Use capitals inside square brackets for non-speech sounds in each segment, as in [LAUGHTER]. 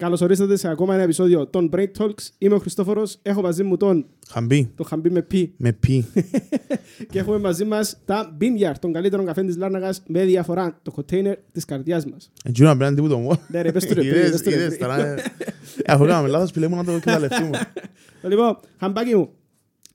Καλώς ορίσατε σε ακόμα ένα επεισόδιο των Brain Talks. Είμαι ο Χριστόφορος, έχω μαζί μου τον, Χαμπί. το Χαμπί με πι Με πι. [LAUGHS] και έχουμε μαζί μας τα Bean Yard, τον καλύτερο καφέ της Λάρνακας με διαφορά, το container της καρδιάς μας. Έτσι να πέραν τίποτα μου. Ναι ρε, πες του ρε πριν, Είδες, πες του ρε είδες πριν. τώρα. ε. Αφού κάναμε λάθος πιλέ μου να το [LAUGHS] εκμεταλλευτούμε. Λοιπόν, χαμπάκι μου.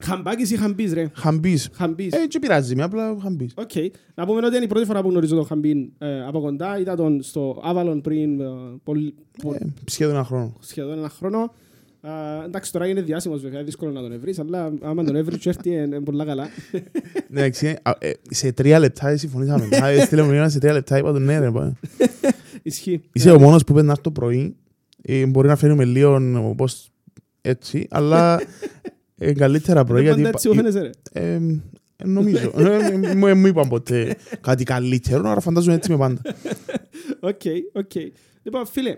Χαμπάκης ή χαμπής ρε; Χαμπίς. Χαμπής. Ε, έτσι πειράζει με, απλά χαμπίς. Οκ. Να πούμε ότι είναι η πρώτη φορά που γνωρίζω τον Χαμπίν ε, από κοντά. Είδα τον στο Avalon πριν ε, πολύ, πολύ- Ε, Σχεδόν ένα χρόνο. σχεδόν ένα χρόνο. Α, εντάξει, τώρα είναι διάσημος βέβαια, δύσκολο να τον ευρείς, αλλά άμα τον ευρείς και έρθει είναι πολλά καλά. [LAUGHS] Ναι, εντάξει, α, ε, σε τρία λεπτά συμφωνήσαμε. Α, Στείλε μου ένα σε τρία λεπτά, είπα του ναι ρε. πά. [LAUGHS] Ισχύει. Είσαι ο μόνος που πρέπει να έρθει το πρωί. Ε, Μπορεί να φαίνουμε λίγο όπως έτσι, αλλά [LAUGHS] ε, καλύτερα πρωί. Είναι γιατί πάντα έτσι που υπα- φαίνεσαι ρε. ε, ε, Νομίζω. Ε, Μου μου είπαν ποτέ κάτι καλύτερο, άρα φαντάζομαι έτσι με πάντα. [LAUGHS] Οκ, οκ. Λοιπόν, φίλε,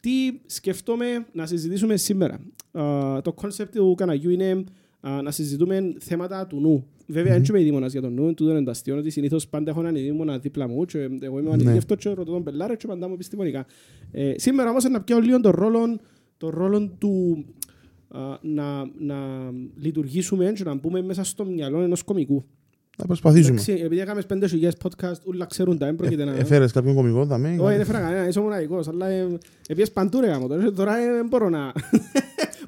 τι σκεφτόμαι να συζητήσουμε σήμερα; Α, το concept του καναλιού είναι α, να συζητούμε θέματα του νου. Βέβαια, δεν είμαι ειδήμονας για τον νου, τούτο είναι το αστείο, ότι συνήθως πάντα έχω έναν ειδήμονα δίπλα μου και εγώ είμαι Ναι. ανειδεύτο και ρωτώ τον πελλάρες και απαντάμε επιστημονικά. Ε, σήμερα όμως να πιάσω λίγο τον ρόλο, τον ρόλο του α, να, να λειτουργήσουμε και να μπούμε μέσα στο μυαλό ενός κομικού. Να προσπαθήσουμε. Εντάξει, επειδή έκαμε πέντε σουγιές podcast, όλα ξέρουν τα, δεν πρόκειται να... Έφερες κάποιον κομικό, θα με. Όχι, δεν έφερα κανένα, είσαι ο μοναδικός, αλλά ε, επίσης παντού ρε γάμο, τώρα τώρα ε, δεν μπορώ να...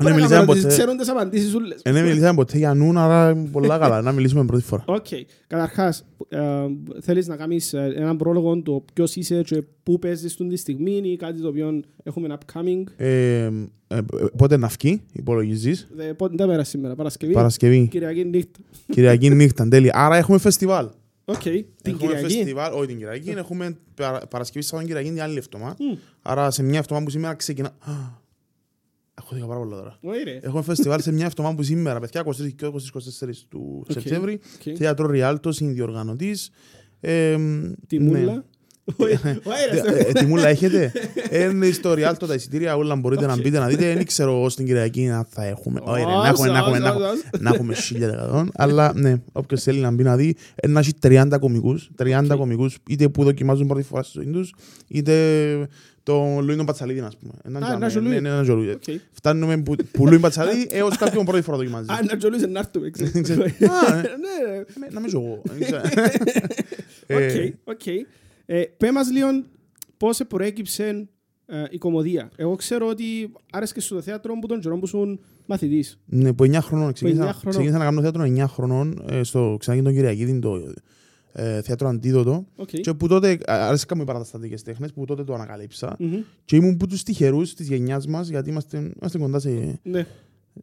Ναι, Μπορώ να μιλήσαμε κάνω τις ποτέ. Ξέρουν τις απαντήσεις ούλες. Ε, ναι, μιλήσαμε ποτέ για νου, άρα είναι πολλά καλά. Να μιλήσουμε πρώτη φορά. Οκ, καταρχάς, ε, θέλεις να κάνεις ε, έναν πρόλογο το ποιος είσαι και πού παίζεις στον τη στιγμή ή κάτι το οποίο έχουμε upcoming; Ε, ε, πότε να βγει, υπολογίζεις; Ε, Πότε τα μέρα σήμερα, Παρασκευή, Παρασκευή, Κυριακή νύχτα. Κυριακή νύχτα, τέλεια. Άρα έχουμε φεστιβάλ. Οκ, την Έχουμε Κυριακή. φεστιβάλ, όχι την Κυριακή, έχουμε παρα- Παρασκευή σαν Κυριακή την άλλη εβδομάδα. Μμ. Άρα σε μια εβδομάδα που σήμερα ξεκινά... Α, Έχω δει πάρα πολλά τώρα. Όχι ρε. Έχουμε φεστιβάλ σε μια εβδομάδα που σήμερα, παιδιά, 23 και 24 του Οκ. Σεπτέμβρη. Οκ. Θέατρο Ριάλτο, συνδιοργανωτής. Ε, Τη ναι. μούλα. Όχι, όχι, ρε, Ε, ε, Τι μούλα έχετε. Είναι στο Ριάλτο τα εισιτήρια, όλα μπορείτε να μπείτε να δείτε. Δεν ξέρω εγώ στην Κυριακή αν θα έχουμε. Όχι, ρε, να έχουμε, να έχουμε, να έχουμε. να έχουμε 1000%. Αλλά ναι, όποιος θέλει να μπει να δει, ε, να έχει 30 κομικούς, 30 Οκ. κομικούς, είτε που δοκιμάζουν πρώτη φορά στη ζωή τους, είτε το Λουί τον Πατσαλίδη, ας πούμε. Ένα Α, τζάμε, ένα Λουί. ναι, ναι, ένα Λουί. Οκ. Φτάνουμε που, που Λουί Πατσαλίδη έως κάποιον πρώτη φορά δοκιμάζει. Α, να τζολούσε να έρθουμε, ξέρεις. Ξέρω. Α, ναι. Ναι, ρε. Ε, Να είμαι και εγώ. δεν ξέρω. [LAUGHS] Οκ, Ε, οκ. Ε, Πέ μας λίγο πώς προέκυψε ε, η κωμωδία. Εγώ ξέρω ότι άρεσκε στο θέατρο που τον καιρό που ήσουν μαθητής. Ναι, που 9 χρονών. Ξεκίνησα, εννιά χρονών. ξεκίνησα να κάνω θέατρο 9 χρονών ε, στο ξανά τον Κυριακίδη, το ε, θέατρο Αντίδοτο. Οκ. Και που τότε α, άρεσκα μου οι παραστατικές τέχνες, που τότε το ανακαλύψα. Μμμ. Και ήμουν που τους τυχερούς της γενιάς μας, γιατί είμαστε, είμαστε κοντά σε, Ναι.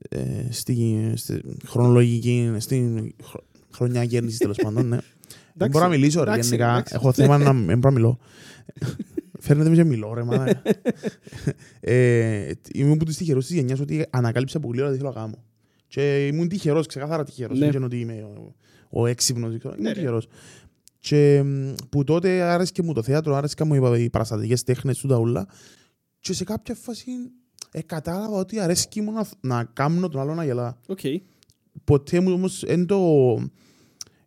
ε, στη, στη χρονολογική, στην χρο- χρονιά γέννηση τέλος πάντων. Ναι. [LAUGHS] Δεν μπορώ να μιλήσω ρε, εντάξει, γενικά. εντάξει. Έχω θέμα να μην [LAUGHS] μπορώ να μιλώ. Φαίνεται με και μιλώ ρε μα. ε, ήμουν που τους τυχερούς της γενιάς ότι ανακάλυψα που γλύωρα τι θέλω να κάνω. Και ήμουν τυχερός, ξεκάθαρα τυχερός. Ναι. Δεν είναι ότι είμαι ο, ο έξυπνος. δεν ξέρω. Ναι, Ήμουν ρε. τυχερός. Και μ, που τότε άρεσκε μου το θέατρο, άρεσκε μου οι- οι παραστατικές τέχνες του τα ούλα. Και σε κάποια φάση ε, κατάλαβα ότι αρέσκει μου να, να κάνω τον άλλο να γελά. Οκ. Ποτέ μου όμως δεν το,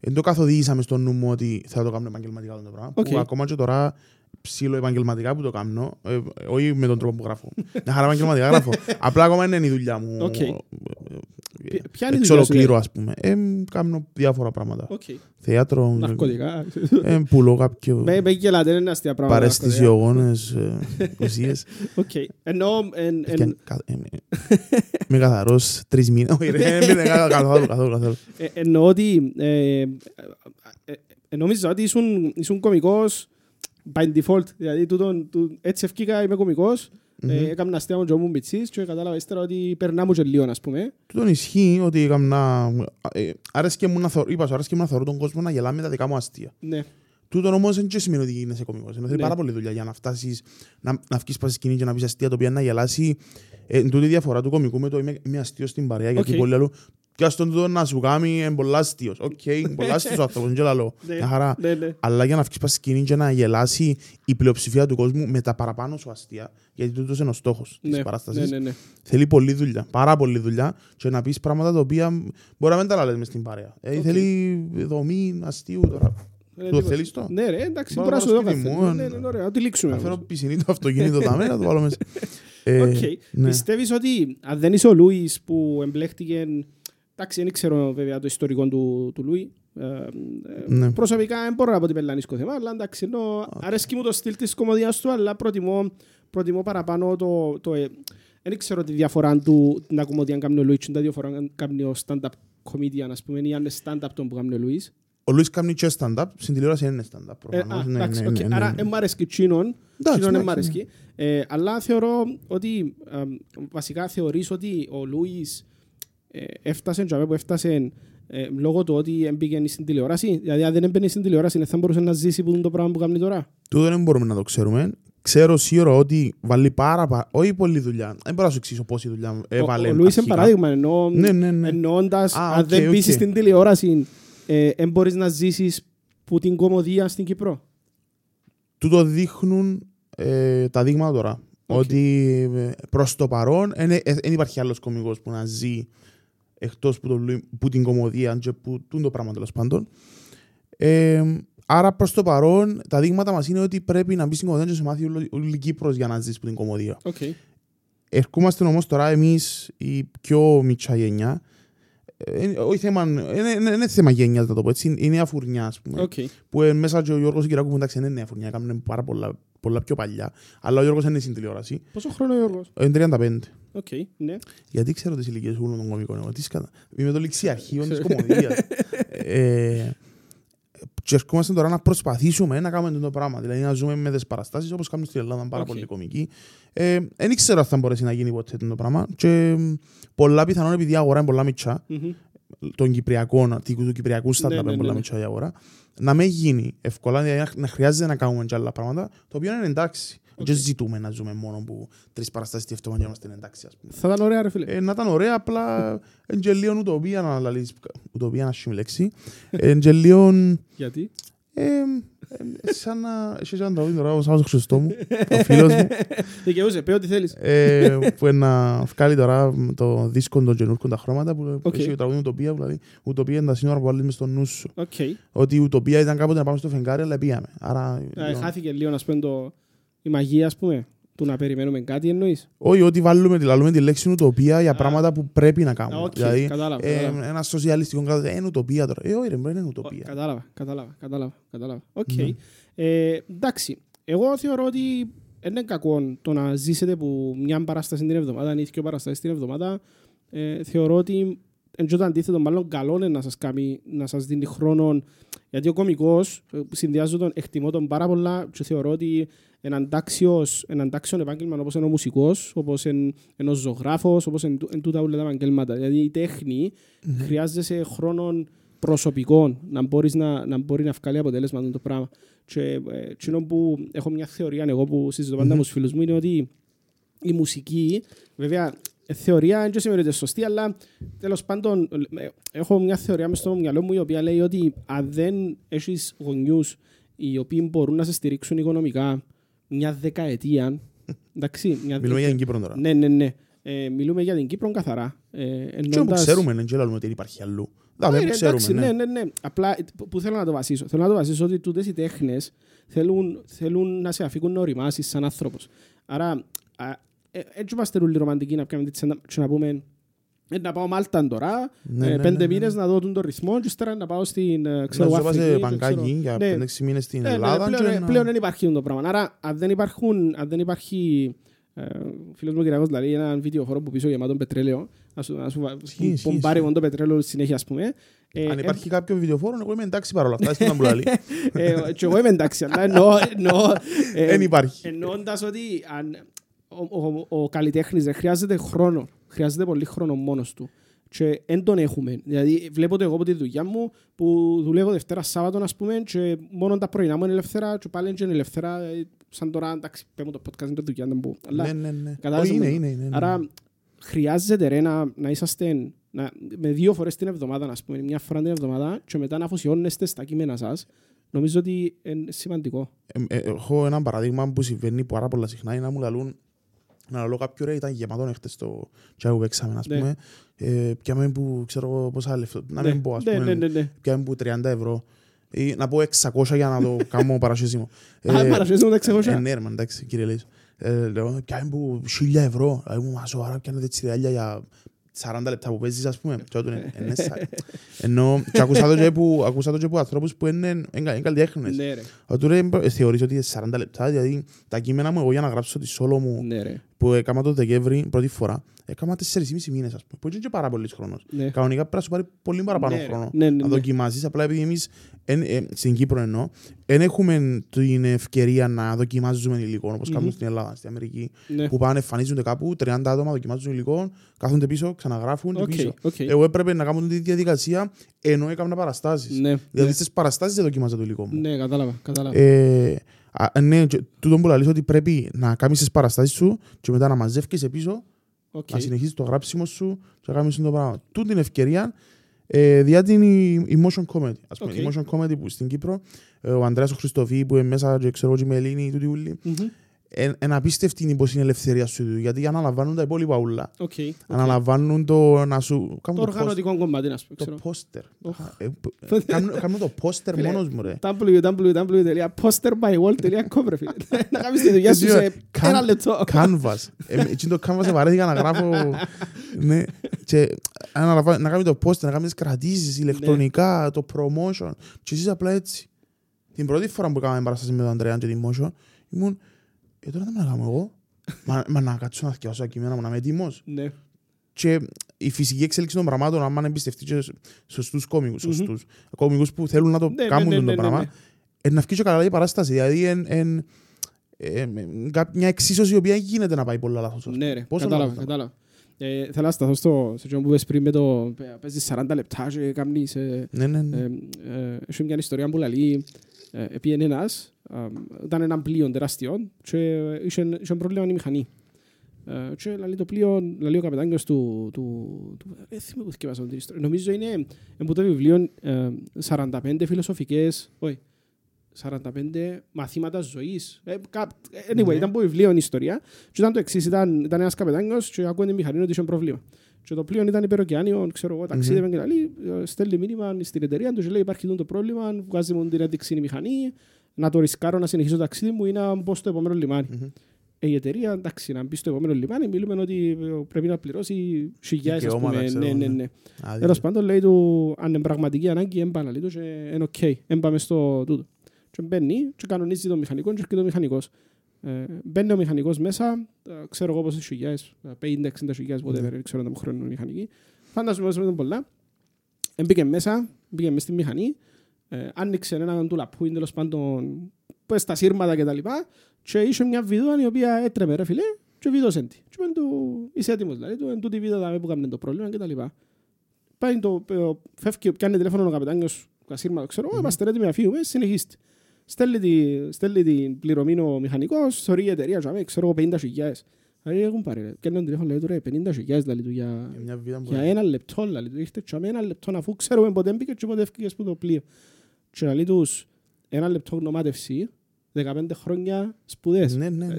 εν το καθοδήγησα μες στο νου μου ότι θα το κάνω επαγγελματικά αυτό το πράγμα. Οκ. Που ακόμα και τώρα ψήλω επαγγελματικά που το κάνω, ε, όχι με τον τρόπο που γράφω. Μια χαρά επαγγελματικά γράφω. Απλά ακόμα δεν είναι η δουλειά μου. Οκ. Ε, Ποια- Ποια είναι η Εξ δουλειά σου, ολοκλήρου, ρε; ας πούμε. Ε, κάνω διάφορα πράγματα. Οκ. Θέατρο, Ναρκωτικά. ε, πουλώ κάποιο Με με γελάτε, δεν είναι αστεία πράγματα. παραισθησιογόνες ε, ουσίες. Οκ. Ενώ... εν- εν- Και κα- ε, ε, Είμαι καθαρός τρεις μήνες. Όχι, ρε, δεν είναι καθόλου, καθόλου, καθόλου. Ε, εννοώ ότι ε, ε, ε, νόμιζα ότι ήσουν, ήσουν κωμικός by default. Δηλαδή τούτον, του, έτσι εβκήκα είμαι κωμικός. Ε, έκανα αστεία μου και ήμουν πιτσής και κατάλαβα ύστερα ότι περνά μου και λίγο, ας πούμε. Τούτον ισχύει ότι έκανα... ε, Άρεσκε μου να θωρώ, είπα σου, άρεσκε μου να θωρώ τον κόσμο να γελά με τα δικά μου αστεία. Ναι. Τούτον όμως δεν και σημαίνει ότι γίνεσαι κωμικός. Ενώ θέλει Ναι. πάρα πολύ δουλειά για να φτάσεις, να, να βγεις πας στη σκηνή και να πεις αστεία το οποίο να γελάσει. Ε, εν τούτη η διαφορά του κωμικού με το είμαι, είμαι αστείος στην παρέα, γιατί Οκ. πολλοί άλλου και στον τούτο να σου κάνει είναι πολλά αστείος. Οκ, [LAUGHS] πολλά αστείος ο άνθρωπος, δεν λέω. Ναι. Μια χαρά. Ναι, ναι. Αλλά για να βγεις πας στη σκηνή και να γελάσει η πλειοψηφία του κόσμου με τα παραπάνω σου αστεία, γιατί τούτος είναι ο στόχος της Ναι, παράστασης. ναι, ναι, ναι. Θέλει πολλή δουλειά, πάρα πολλή δουλειά και να πεις πράγματα τα οποία μπορεί να μην τα λέμε στην παρέα. Ε, Οκ. Θέλει δομή αστείου τώρα. Ε, Το τίποτα. θέλεις το; Ναι, ρε, εντάξει, Μπορώ μπορώ να να σου δω πάω σπίτι καθένα. μου, Ναι, ε, ναι, ναι, ωραία, να τη λήξουμε. Να φέρω όμως. πισινή το αυτοκίνητο τα μέρα, το βάλω μέσα. [LAUGHS] Ε, Οκ. ναι. Πιστεύεις ότι αν δεν είσαι ο Λούις που εμπλέχτηκε... Εντάξει, δεν ξέρω βέβαια το ιστορικό του, του Λούι. Ε, ε, Ναι. Προσωπικά δεν μπορώ να πω ότι πελλανίσκω θέμα, αλλά εντάξει, ενώ αρέσκει μου το στυλ της κωμωδίας του, αλλά προτιμώ, προτιμώ παραπάνω το... το ε, δεν ξέρω τη διαφορά του να κωμωδία κάνει ο Λούις και τη διαφορά αν κάνει ο stand-up comedian, ας πούμε, ή αν είναι stand-up τον που κάνει ο Λούις. Ο Λουίς κάνει και stand-up, στην τηλεόραση δεν είναι stand-up Ε, προφανώς. α, Ναι, εντάξει, ναι, οκ. ναι, ναι, Άρα ναι. δεν μ' αρέσκει τζείνον, Εντάξει, τζείνον δεν μ' εντάξει, αρέσκει. Ε, Αλλά θεωρώ ότι, ε, βασικά θεωρείς ότι ο Λούις ε, έφτασε και που έφτασε ε, λόγω του ότι έμπηκε στην τηλεόραση. Δηλαδή αν δεν έμπαινε στην τηλεόραση δεν θα μπορούσε να ζήσει που είναι το πράγμα που κάνει τώρα. Τούτο δεν μπορούμε να το ξέρουμε. Ξέρω σίγουρα ότι βάλει πάρα πάρα... Όχι πολλή δουλειά. Δεν μπορώ να σου εξηγήσω πόση δουλειά έβαλε. ο, ο Λούις είναι αρχικά. παράδειγμα εννοώ, Ναι, ναι, ναι. εννοώντας Α, αν οκ, δεν οκ. μπεις στην τηλεόραση ε, δεν μπορείς να ζήσεις που την κωμωδία στην Κύπρο. Τούτο δείχνουν ε, τα δείγματα τώρα. Οκ. Ότι ε, προς το παρόν δεν υπάρχει άλλος κομικός που να ζει εκτός που, το, Λουί- που την κομμωδία και που τούν το πράγμα τέλος πάντων. Ε, άρα προς το παρόν τα δείγματα μας είναι ότι πρέπει να μπεις στην κομμωδία και σε μάθει όλη- όλη η Κύπρος για να ζεις που την κομμωδία. Okay. Ερχόμαστε όμως τώρα εμείς η πιο μητσά γενιά. Ε, ε, όχι θέμα, ε, ε, ε, δεν είναι θέμα γενιάς να το πω έτσι, είναι νέα φουρνιά ας πούμε. Okay. Που ε, μέσα και ο Γιώργος Κυράκου που εντάξει δεν είναι νέα φουρνιά, έκαναν πάρα πολλά, πολλά πιο παλιά. Αλλά ο Γιώργος δεν είναι στην τηλεόραση. Πόσο χρόνο ο Γιώργος; Ε, Είναι 35. Οκ, ναι. Γιατί ξέρω τις ηλικίες όλων των κομικών εγώ. Τις σκατα... Είμαι το ληξιαρχείο της κομμωδίας. ε, και ερχόμαστε τώρα να προσπαθήσουμε να κάνουμε το πράγμα. Δηλαδή να ζούμε με τις παραστάσεις όπως κάνουμε στην Ελλάδα πάρα Οκ. πολύ κομικοί. Ε, δεν ξέρω αν θα μπορέσει να γίνει ποτέ το πράγμα. Και μ, πολλά πιθανόν επειδή η αγορά είναι πολλά μιτσά, Μμμ. των Κυπριακών, του Κυπριακού stand-up Ναι, ναι, είναι ναι, πολλά ναι. μιτσά η αγορά, να μην γίνει εύκολα, δηλαδή να- να χρειάζεται να κάνουμε και άλλα πράγματα, το οποίο είναι εντάξει. Οκ. Δεν ζητούμε να ζούμε μόνο που τρεις παραστάσεις τη εβδομάδα και είμαστε εντάξει, ας πούμε. Θα ήταν ωραία ρε φίλε. Ε, να ήταν ωραία, απλά εν και λίγο ουτοπία να λαλείς, ουτοπία σαν λέξη. Εν και λίγο, Γιατί; ε, ε, σαν να, έχει ένα τραγούδι τώρα, ο Σάββας ο Χριστό μου, ο φίλος μου, Δικαιούσαι, πέ ό,τι θέλεις. ε, που είναι να βγάλει τώρα το δίσκο των καινούργων τα χρώματα, που Οκ. έχει το τραγούδι ουτοπία, που δηλαδή, ουτοπία είναι τα σύνορα που βάλεις μες στο νου σου. Οκ. Ότι η ουτοπία ήταν κάποτε να πάμε στο φεγγάρι, αλλά πήγαμε. Άρα, Ε, λοιπόν, Χάθηκε λίγο να πούμε το... η μαγεία, ας πούμε, του να περιμένουμε κάτι εννοείς; όχι, ότι βάλουμε, τη- λαλούμε τη λέξη ουτοπία για Α. πράγματα που πρέπει να Α, κάνουμε. Οκ, Δηλαδή, κατάλαβα. ε, κατάλαβα. ένα σοσιαλιστικό κράτος, ε, είναι ουτοπία τώρα. Ε, όχι, ρε, δεν είναι Ω, ουτοπία. Κατάλαβα, κατάλαβα, κατάλαβα, κατάλαβα. Οκ. Ναι. Ε, εντάξει, εγώ θεωρώ ότι δεν είναι κακό το να ζήσετε που μια παράσταση την εβδομάδα, ή δύο παραστάσεις την εβδομάδα. Ε, θεωρώ ότι εν και το αντίθετο, μάλλον καλό είναι να σας, κάνει, να σας δίνει χρόνο γιατί ο κωμικός ε, συνδυάζω τον, εκτιμώ τον πάρα πολλά και θεωρώ ότι ένα αντάξιος, ένα αντάξιο επάγγελμα όπως είναι ο μουσικός, όπως είναι, είναι ο ζωγράφος, όπως είναι, είναι τούτα όλα τα επαγγέλματα. Δηλαδή η τέχνη χρειάζεσαι χρόνο προσωπικό να, μπορείς να, να μπορεί να βγάλει αποτέλεσμα αυτό το πράγμα. Και ε, εκείνο που έχω μια θεωρία εγώ που συζητώ πάντα με τους φίλους μου είναι ότι η μουσική, βέβαια, ε, θεωρία δεν σημαίνει ότι είναι σωστή, αλλά τέλος πάντων ε, έχω μια θεωρία μες στο μυαλό μου η οποία λέει ότι αν δεν έχεις γονιούς οι οποίοι μπορούν να σε στηρίξουν οικονομικά μια δεκαετία, [LAUGHS] εντάξει, μια Μιλούμε για δεκα- την Κύπρο τώρα. ναι, ναι, ναι. Ε, μιλούμε για την Κύπρο καθαρά. Ε, Και όπου εννοώντας- ξέρουμε, δεν ξέρουμε ότι υπάρχει αλλού. Α, Δεν είναι ξέρουμε, εντάξει, ναι. ναι, ναι, ναι. Απλά ε, που- που θέλω να το βασίσω. Θέλω να το βασίσω ότι τούτες οι τέχνες θέλουν, θέλουν να σε αφήκουν να οριμάσεις σαν άνθρωπος. Άρα, α, ε, έτσι είμαστε όλοι ρομαντικοί να πιάμε τη τσέντα και να πούμε «Ε, να πάω Μάλτα τώρα, Ναι, ε, ναι, πέντε ναι, ναι. μήνες να δω τον το ρυθμό και ύστερα να πάω στην ε, Να ξέρω, σου εγώ, πάσε Αφρική, και παγκάκι ξέρω- για Ναι, 5-6 μήνες στην ναι, ναι, Ελλάδα. πλέον, και ε, να- πλέον δεν υπάρχει αυτό το πράγμα. Άρα, αν δεν, υπάρχουν, αν δεν υπάρχει ε, ο φίλος μου ο Κυριακός δηλαδή ένα βίντεο χώρο που πίσω γεμάτο πετρέλαιο να σου, να σου βα- Ισχύει, ισχύει, πομπάρει ισχύει. μόνο το πετρέλαιο συνέχεια ας πούμε. Ε, Αν ε, υπάρχει κάποιο βιντεοφόρο, εγώ είμαι εντάξει παρόλα αυτά. Στην Αμπουλαλή. [LAUGHS] ε, και εγώ είμαι εντάξει, αλλά εννοώ, εννοώ, ε, Δεν υπάρχει. εννοώντας ότι αν, ο, ο, ο καλλιτέχνης δεν χρειάζεται χρόνο, χρειάζεται πολύ χρόνο μόνος του. Και δεν τον έχουμε. Δηλαδή, βλέπω το εγώ από τη δουλειά μου που δουλεύω Δευτέρα Σάββατο, ας πούμε, και μόνο τα πρωινά μου είναι ελεύθερα, και πάλι είναι ελεύθερα. ε, Σαν τώρα, εντάξει, πέμπω το podcast είναι το δουλειά, δεν μπορώ. Αλλά Ναι, ναι, ναι. Κατάλαβες Όχι, το Είναι, πράγμα. είναι, είναι. ναι. Άρα χρειάζεται ρε, να, να είσαστε να, με δύο φορές την εβδομάδα, ας πούμε, μια φορά την εβδομάδα και μετά να αφοσιώνεστε στα κείμενα σας. Νομίζω ότι είναι σημαντικό. Ε, ε, Έχω ένα παράδειγμα που συμβαίνει πάρα πολλά συχνά είναι να μου λαλούν να λέω κάποιο ρε ήταν γεμάτο χτες το τσάου που παίξαμε ας Ναι. πούμε ε, πιάμε που ξέρω εγώ πόσα λεφτά να Ναι, μην πω ας ναι, πούμε ναι, ναι, ναι. πιάμε που 30 ευρώ ή να πω 600 για να το [LAUGHS] κάνω παρασχέσιμο Α, παρασχέσουμε τα Ε, 600. ναι, ρε, man, εντάξει, κύριε Λέης. Ε, Λέω, «Πιάμε που χίλια ευρώ. Δηλαδή μου, μα σοβαρά πιάνετε έτσι реάλια για 40 λεπτά που παίζεις, ας πούμε. Και όταν είναι- είναι σα- Ενώ, και ακούσα το και που- ακούσα το και από ανθρώπους που είναι είναι- είναι καλλιτέχνες. Ναι ρε, Ότι ρε, ε, θεωρείς ότι είναι 40 λεπτά, δηλαδή τα κείμενα μου εγώ για να γράψω τη σόλο μου ναι ρε. Που έκανα το Δεκέμβρη πρώτη φορά, έκανα 4,5 μήνες, ας πούμε, που είναι και πάρα πολύς χρόνος. Ναι. Κανονικά πρέπει να σου πάρει πολύ παραπάνω Ναι, ρε. χρόνο Ναι, ναι, να ναι. δοκιμάσεις, απλά επειδή εμείς εν, ε, στην Κύπρο εννοώ, δεν έχουμε την ευκαιρία να δοκιμάζουμε υλικό όπως κάνουμε Μμμ. στην Ελλάδα, στην Αμερική, Ναι. που πάνε, εμφανίζονται κάπου, 30 άτομα δοκιμάζουν υλικό, κάθονται πίσω, ξαναγράφουν και Οκ, πίσω. οκ. Εγώ έπρεπε να κάνω τη διαδικασία ενώ έκανα παραστάσεις. Ναι, Δηλαδή ναι. στις παραστάσεις δεν δοκιμάζα το υλικό μου. Ναι, κατάλαβα, κατάλαβα. Ε, α, ναι, και τούτο που λαλείς ότι πρέπει να κάνεις τις παραστάσεις σου και μετά να μαζεύκεσαι πίσω, Οκ. να συνεχίσεις το γράψιμο σου και να κάνεις το πράγμα. Τούτη την ευκαιρία ε, διά την η- emotion comedy. Ας πούμε, Οκ. η emotion comedy που στην Κύπρο, ε, ο Ανδρέας ο Χριστοφή που είναι μέσα και ξέρω εγώ και η Μελίνη, τούτοι ούλοι, Μμμ. Είναι απίστευτη η πως είναι η ελευθερία σου, γιατί αναλαμβάνουν τα υπόλοιπα ούλα. Οκ. οκ. Αναλαμβάνουν το να σου... Το κάνουν το post- οργανωτικό κομμάτι, να σου πω, Το ξέρω. πόστερ. Οχ. Ε, π- Κάνουν κάνουν το πόστερ [LAUGHS] Φίλε, μόνος μου ρε. www.posterbywall.com ρε φίλε. [LAUGHS] Να κάνεις τη δουλειά σου σε [LAUGHS] Καν- ένα λεπτό. Canvas. Ε, Έτσι το Canvas βαρέθηκα να γράφω. ναι. Και αναλαμβάνω- να κάνει το post, να κάνει τις κρατήσεις, ηλεκτρονικά, το promotion. Και εσείς απλά έτσι. Την πρώτη φορά που έκαναμε παράσταση με τον Ανδρέα και την Motion, ήμουν, ε, τώρα δεν με να κάνω εγώ. [LAUGHS] Μα, μα να κάτσω να θυκιάσω τα κείμενα μου, να είμαι έτοιμος. Ναι. Και η φυσική εξέλιξη των πραγμάτων, άμα εμπιστευτεί και σωστούς κόμικους, Μμμ. σωστούς κόμικους που θέλουν να το Ναι, ναι, κάνουν ναι, το ναι, ναι, πράγμα, ναι. ε, να βγει και καλά η παράσταση. Δηλαδή, εν, εν, ε, ε, κά- μια εξίσωση η οποία γίνεται να πάει πολλά λάθος. ας Ναι πούμε. ρε, Πόσο κατάλαβα, λάθος να κατάλαβα. Ε, Θέλω να σταθώ στο σε αυτό που είπες πριν με το ε, παίζεις 40 λεπτά και κάνεις ε, πάει. Ναι, ναι, Ε, ναι. ε, Έχει μια ιστορία που λαλεί ε, επίεν ένας, ε, ήταν ένα πλοίο τεράστιο και είχε, είχε πρόβλημα η μηχανή. Ε, και λαλεί το πλοίο, λαλεί ο καπετάνιος του, του, του ε, θυμάμαι που θυκεύασα την ιστορία. Νομίζω είναι ε, από το βιβλίο ε, 45 φιλοσοφικές, όχι, 45 μαθήματα ζωής. Ε, κα- anyway, Ναι. ήταν από βιβλίο η ιστορία. Και ήταν το εξής, ήταν, ήταν ένας καπετάνιος και ακούγε την μηχανή ότι είχε πρόβλημα. Και το πλοίο ήταν υπεροκεάνιο, ξέρω εγώ, ταξίδευε και λέει, στέλνει μήνυμα στην εταιρεία του και λέει υπάρχει αυτό το πρόβλημα, βγάζει μου την ένδειξη η μηχανή, να το ρισκάρω να συνεχίσω το ταξίδι μου ή να μπω στο επόμενο λιμάνι. Μμμ. Ε, η εταιρεία, εντάξει, να μπει στο επόμενο λιμάνι, μιλούμε ότι ε, πρέπει να πληρώσει χιλιάδες, ας Δικαιώματα, πούμε. ξέρω, Ναι, ναι, ναι. ναι. Άδικο. Τέλος πάντων, λέει του, αν είναι πραγματική ανάγκη, έμπανα, λέει του, και είναι οκ, έμπαμε στο τούτο. Και μπαίνει και κανονίζει το μηχανικό και έρχεται ο μηχανικός. Ε, μπαίνει ο μηχανικός μέσα, ε, ξέρω εγώ πόσες χιλιάδες, ε, 50-60 χιλιάδες, whatever, Ναι. δεν ξέρω να μου χρόνο μηχανική. Φαντάζομαι ότι ήταν πολλά. Ε, μπήκε μέσα, μπήκε μέσα στη μηχανή, ε, άνοιξε έναν του λαπούιν, τέλος πάντων, που στα σύρματα και τα λοιπά, και είχε μια βίδωα η οποία έτρεμε ρε φίλε, και βίδωσε τη. Και είπαν του, είσαι έτοιμος, δηλαδή, του, εν τούτη βίδα δάμε που κάμνε το πρόβλημα και τα λοιπά. Πάει το, ε, φεύγει, πιάνει τηλέφωνο ο καπετάνιος, τα σύρματα, ξέρω, εγώ, είμαστε έτοιμοι να φύγουμε, συνεχίστε. Στέλνει, τη, στέλνει την πληρωμή ο μηχανικός, θωρεί η εταιρεία, τζάμε, ξέρω εγώ, 50 χιλιάδες. Δηλαδή έχουν πάρει, ρε. Πιάνει τον τηλέφωνο, λέει του, ρε, 50 χιλιάδες, λέει του, για, Ε, Μια βίδα που- για ένα λεπτό, λέει του, ήρθε και ένα λεπτό, αφού ξέρουμε πότε μπήκε και πότε έφυγες από το πλοίο. Και λέει τους, ένα λεπτό γνωμάτευση, 15 χρόνια σπουδές. Ναι, ναι, ναι.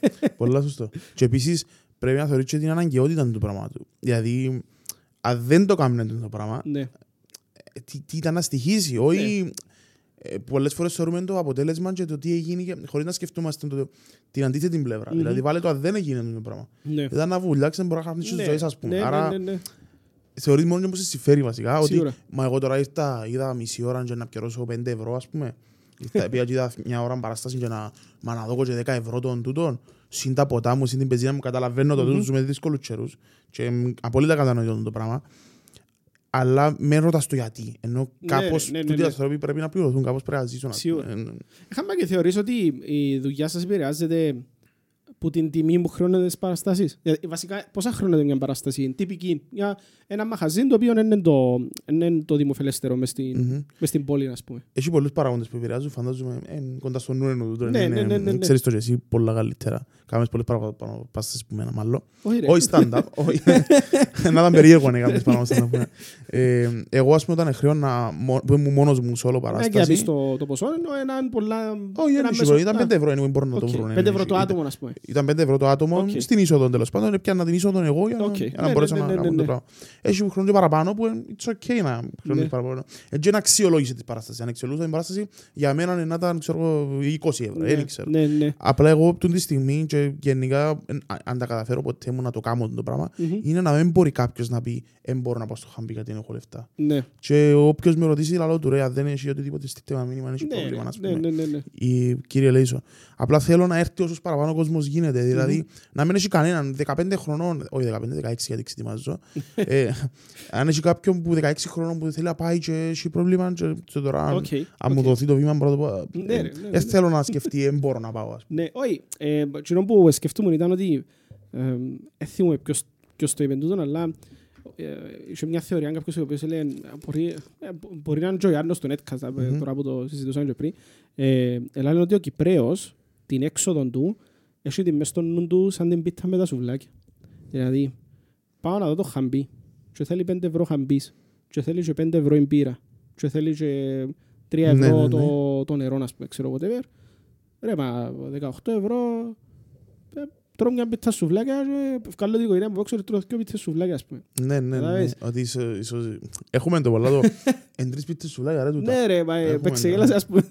[LAUGHS] Πολλά σωστό. Και επίσης πρέπει να θεωρείς και την αναγκαιότητα του πράγματος. Δηλαδή, αν δεν το κάνουν το πράγμα, Ναι, ε, τι, τι ήταν να στοιχήσει. Όχι, ε, πολλές φορές θεωρούμε το αποτέλεσμα και το τι έγινε και- χωρίς να σκεφτόμαστε το, την αντίθετη πλευρά. Μμμ. Δηλαδή, βάλε το αν δεν έγινε το πράγμα. ναι. Ήταν να βουλιάξεις, μπορείς να χάχνει τη Ναι, ζωή, ας πούμε. ναι, Άρα, ναι, ναι, ναι. Θεωρείς μόνο πως σε συμφέρει βασικά. Ότι, Σίγουρα. μα εγώ τώρα ήρθα, είδα μισή ώρα και να πιερώσω 5 ευρώ, ας πούμε. Ήρθα, πήγα και είδα μια ώρα παράσταση και να, μα να δω και 10 ευρώ των τούτων. Συν τα ποτά μου, συν την πεζίνα μου, καταλαβαίνω το Μμμ. τούτο με δύσκολους καιρούς. Και μ, απόλυτα κατανοητό το πράγμα. Αλλά με ρωτάς το γιατί. Ενώ Ναι, κάπως ναι, ναι, τούτοι οι ναι. άνθρωποι πρέπει να πληρωθούν, κάπως πρέπει να ζήσουν. ας Σίγουρα. πούμε. Ε, Είχαμε και θεωρείς ότι η δουλειά σας επηρεάζεται που την τιμή που χρώνεται τις παραστάσεις. Δηλαδή, βασικά, πόσα χρώνεται μια παράσταση, τυπική. Μια, ένα μαχαζίν το οποίο είναι το, είναι το δημοφιλέστερο μες στην, μμμ. μες στην πόλη, ας πούμε. Έχει πολλούς παράγοντες που επηρεάζουν, φαντάζομαι, ε, κοντά στο νου εννοώ τούτο. Ναι, είναι- ναι, ναι, ναι, ναι. Ξέρεις το και εσύ πολλά καλύτερα. Κάνεις πολλές παραστάσεις που μένα μάλλον. Όχι, ρε. Όχι stand-up, όχι. Να ήταν περίεργο να κάνεις πάνω stand-up. ναι. Ε, Εγώ ας πούμε όταν χρέωνα, μο- που ήμουν μόνος μου σε όλο Ναι, και να παράσταση. πεις το, το ποσό, ενώ έναν πολλά... Όχι, ένα δεν μέσο- ήταν Α, 5 ευρώ, anyway, μπορώ να το οκ. βρω. ναι, Πέντε ναι, ευρώ το ήταν- άτομο, ας πούμε. Ήταν 5 ευρώ το άτομο Οκ. στην είσοδο τέλος πάντων. Έπιανα την είσοδο εγώ για να, Οκ. για Ναι, να ναι, μπορέσω ναι, να ναι, κάνω ναι, το ναι. πράγμα. Έχει χρόνο και παραπάνω που είναι- it's okay να χρόνο Ναι. παραπάνω. Έτσι είναι αξιολόγηση της παράστασης. Αν αξιολογούσα την παράσταση για μένα είναι να ήταν ξέρω, εγώ, 20 ευρώ. Ναι, Δεν ξέρω. Ναι, ναι. Απλά εγώ τούτη τη στιγμή και γενικά εν- α- αν τα καταφέρω ποτέ μου να το κάνω το πράγμα Μμμ. είναι να μην μπορεί κάποιος να πει «Εν μπορώ να πάω στο χαμπί γιατί δεν έχω λεφτά». Ναι. Και όποιος με ρωτήσει λαλό του ρε αν δεν έχει οτιδήποτε στείλτε ένα μήνυμα, αν έχει Ναι, πρόβλημα ας ναι, πούμε. ναι, ναι, ναι. Η, Κύριε ελέησον. Απλά θέλω να έρθει όσο παραπάνω κόσμος γίνεται. Δηλαδή να μην έχει κανέναν 15 χρονών, όχι 15, 16 γιατί ξετοιμάζω. [LAUGHS] ε, αν έχει κάποιον που 16 χρονών που θέλει να πάει και έχει πρόβλημα και, και τώρα Οκ, αν μου οκ. δοθεί το βήμα μπορώ να το πω. Ναι, ε, ρε, ναι, ε, ναι. θέλω να σκεφτεί, δεν μπορώ να πάω. ας πούμε. Ναι, όχι. Ε, εκείνο που σκεφτούμουν ήταν ότι ε, δεν θυμούμαι ποιος, ποιος το είπε τούτον, αλλά ε, είχε μια θεωρία κάποιος ο οποίος έλεγε μπορεί, ε, μπορεί να είναι και ο Ιάννος του Netcast, ε, Μμμ. τώρα που το συζητούσαμε και πριν. Ε, αλλά λένε ότι ο Κυπρέος την έξοδο του έχει τη μες στο νου του σαν την πίτα με τα σουβλάκια. Δηλαδή, πάω να δω το χαμπί και θέλει 5 ευρώ χαμπής και θέλει και 5 ευρώ η μπύρα και θέλει και 3 Ναι, ευρώ ναι, το, το νερό, ας πούμε, ξέρω whatever. Ρε, μα 18 ευρώ ε, τρώω μια πίτσα σουβλάκια και βγάλω την οικογένεια μου έξω και τρώω δύο πίτσες σουβλάκια, ας πούμε. Ναι, ναι, ναι. Καταλάβες. Ότι είσαι- είσαι- Έχουμε το πολλά το. [LAUGHS] Εν τρεις πίτες σουβλάκια ρε τούτα. Ναι ρε, μα ε, Έχουμε, παίξε ναι. γέλασες, ας πούμε.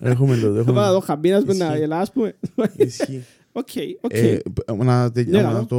Έχουμε το. Θα πάω να δω έχουμε. Χαμπή να, ας πούμε, να Ισχύει. γελάς, ας πούμε. Ισχύει. [LAUGHS] Οκ, οκ. Ε, π- Να τελει- Ναι, να λαλώ. το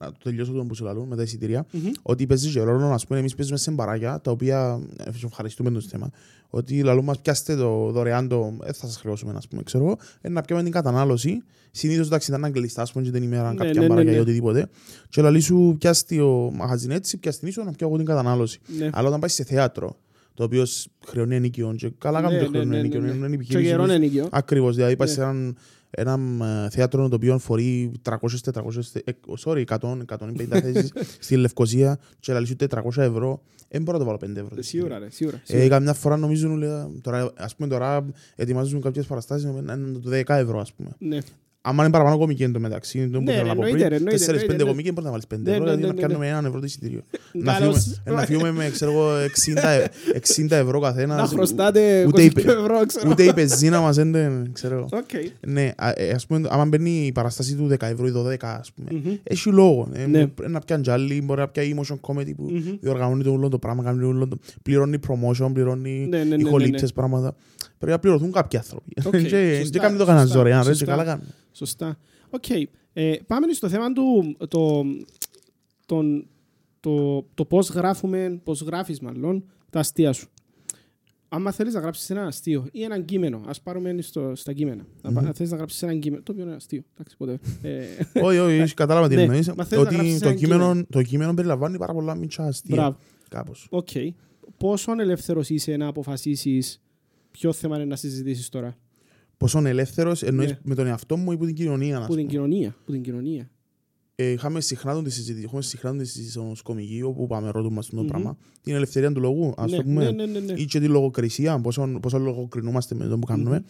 να το τελειώσω τον που σου λαλούν με τα εισιτήρια. Μμμ. Ότι παίζει και ρόλο, ας πούμε, εμείς παίζουμε σε μπαράκια, τα οποία ε, σε ευχαριστούμε το θέμα. Ότι λαλούν μας πιάστε το δωρεάν το, ε, θα σας χρεώσουμε, ας πούμε, ξέρω εγώ, ε, να πιάμε την κατανάλωση. Συνήθως εντάξει ήταν αγγλιστάς, ας πούμε, και την ημέρα Ναι, κάποια ναι, ναι, μπαράκια ή ναι. οτιδήποτε. Και λαλεί σου πιάστη ο μαγαζιν έτσι, πιάστη ίσο να πιάω εγώ την κατανάλωση. Ναι. Αλλά όταν πάει σε θέατρο, το οποίο σ- χρεώνει ενοικιόν και καλά κάνουν Ναι, το ναι, χρεώνει ναι, ενοικιόν, ναι, είναι ναι. επιχείρηση Και καιρόν τους. ενοικιό. Ακριβώς, δηλαδή πάει Ναι. σε έναν, έναν ε, θέατρο το οποίο φορεί 300-400, ε, sorry, 100-150 [LAUGHS] θέσεις στη Λευκοσία και λαλείς σου 400 ευρώ, δεν μπορώ να το βάλω 5 ευρώ. Σίγουρα ρε, σίγουρα. Ε, σίγουρα. καμιά φορά νομίζω, λέει, τώρα, ας πούμε τώρα ετοιμάζουν κάποιες παραστάσεις να είναι το 10 ευρώ ας πούμε. Ναι. Άμα είναι παραπάνω κομική εν τω μεταξύ, είναι το που Ναι, θέλω να πω εννοείται, ρε, πριν, εννοείται, 4-5 εννοείται, κομική μπορεί να βάλεις 5 Ναι, ευρώ, ναι, δηλαδή ναι, να ναι, πιάνουμε έναν ευρώ το εισιτήριο. Να Καλώς. φύγουμε- Να φύγουμε με, ξέρω εγώ, 60 ε- 60 ευρώ καθένας. Να χρωστάτε ούτε 22 είπε- ευρώ, ξέρω. Ούτε η πεζίνα μας δεν ξέρω. εγώ. Οκ. Ναι, α- ε, ας πούμε, άμα μπαίνει η παραστάση του 10 ευρώ ή 12, ας πούμε, Μμμ. έχει λόγο. Ε, Ναι. Πρέπει να πιάνει τζάλι, μπορεί να πιάνει emotion comedy που Μμμ. διοργανώνει το όλο το πράγμα, κάνει όλο το- πληρώνει promotion, πληρώνει Ναι, ναι, ναι, ναι, ηχολήψεις, πράγματα. Πρέπει να πληρωθούν κάποιοι άνθρωποι. Οκ, [LAUGHS] Και σωστά, και κάνει το κανένας σωστά, δωρεάν, ρε, και σωστά. καλά κάνει. Σωστά. Οκ. Ε, πάμε στο θέμα του το, τον- το, το πώς γράφουμε, πώς γράφεις μάλλον τα αστεία σου. Άμα θέλεις να γράψεις ένα αστείο ή ένα κείμενο, ας πάρουμε στο, στα κείμενα. Μμμ. Αν θέλεις να γράψεις ένα κείμενο, το οποίο είναι αστείο, εντάξει, ποτέ. Ε, [LAUGHS] Όχι, όχι, κατάλαβα τι Ναι, εννοείς. μα θέλεις να Ότι γράψεις το ένα κείμενο, το κείμενο περιλαμβάνει πάρα πολλά μιτσά αστεία. Μπράβο. Κάπως. Οκ. Πόσο ελεύθερος είσαι να αποφασίσεις ποιο θέμα είναι να συζητήσεις τώρα. Πόσο ελεύθερος εννοείς Ναι. με τον εαυτό μου ή που την κοινωνία. ας Που την πούμε. κοινωνία. Που την κοινωνία. Ε, είχαμε συχνά τον τη συζήτηση, έχουμε συχνά τον τη συζήτηση ως κωμικοί, όπου πάμε ρωτούμε αυτό το Μμμ. πράγμα. Την ελευθερία του λόγου, ας ναι, το πούμε. ναι, ναι, ναι, ναι. ή και τη λογοκρισία, πόσο, πόσο λογοκρινούμαστε με το που κάνουμε. Μμμ.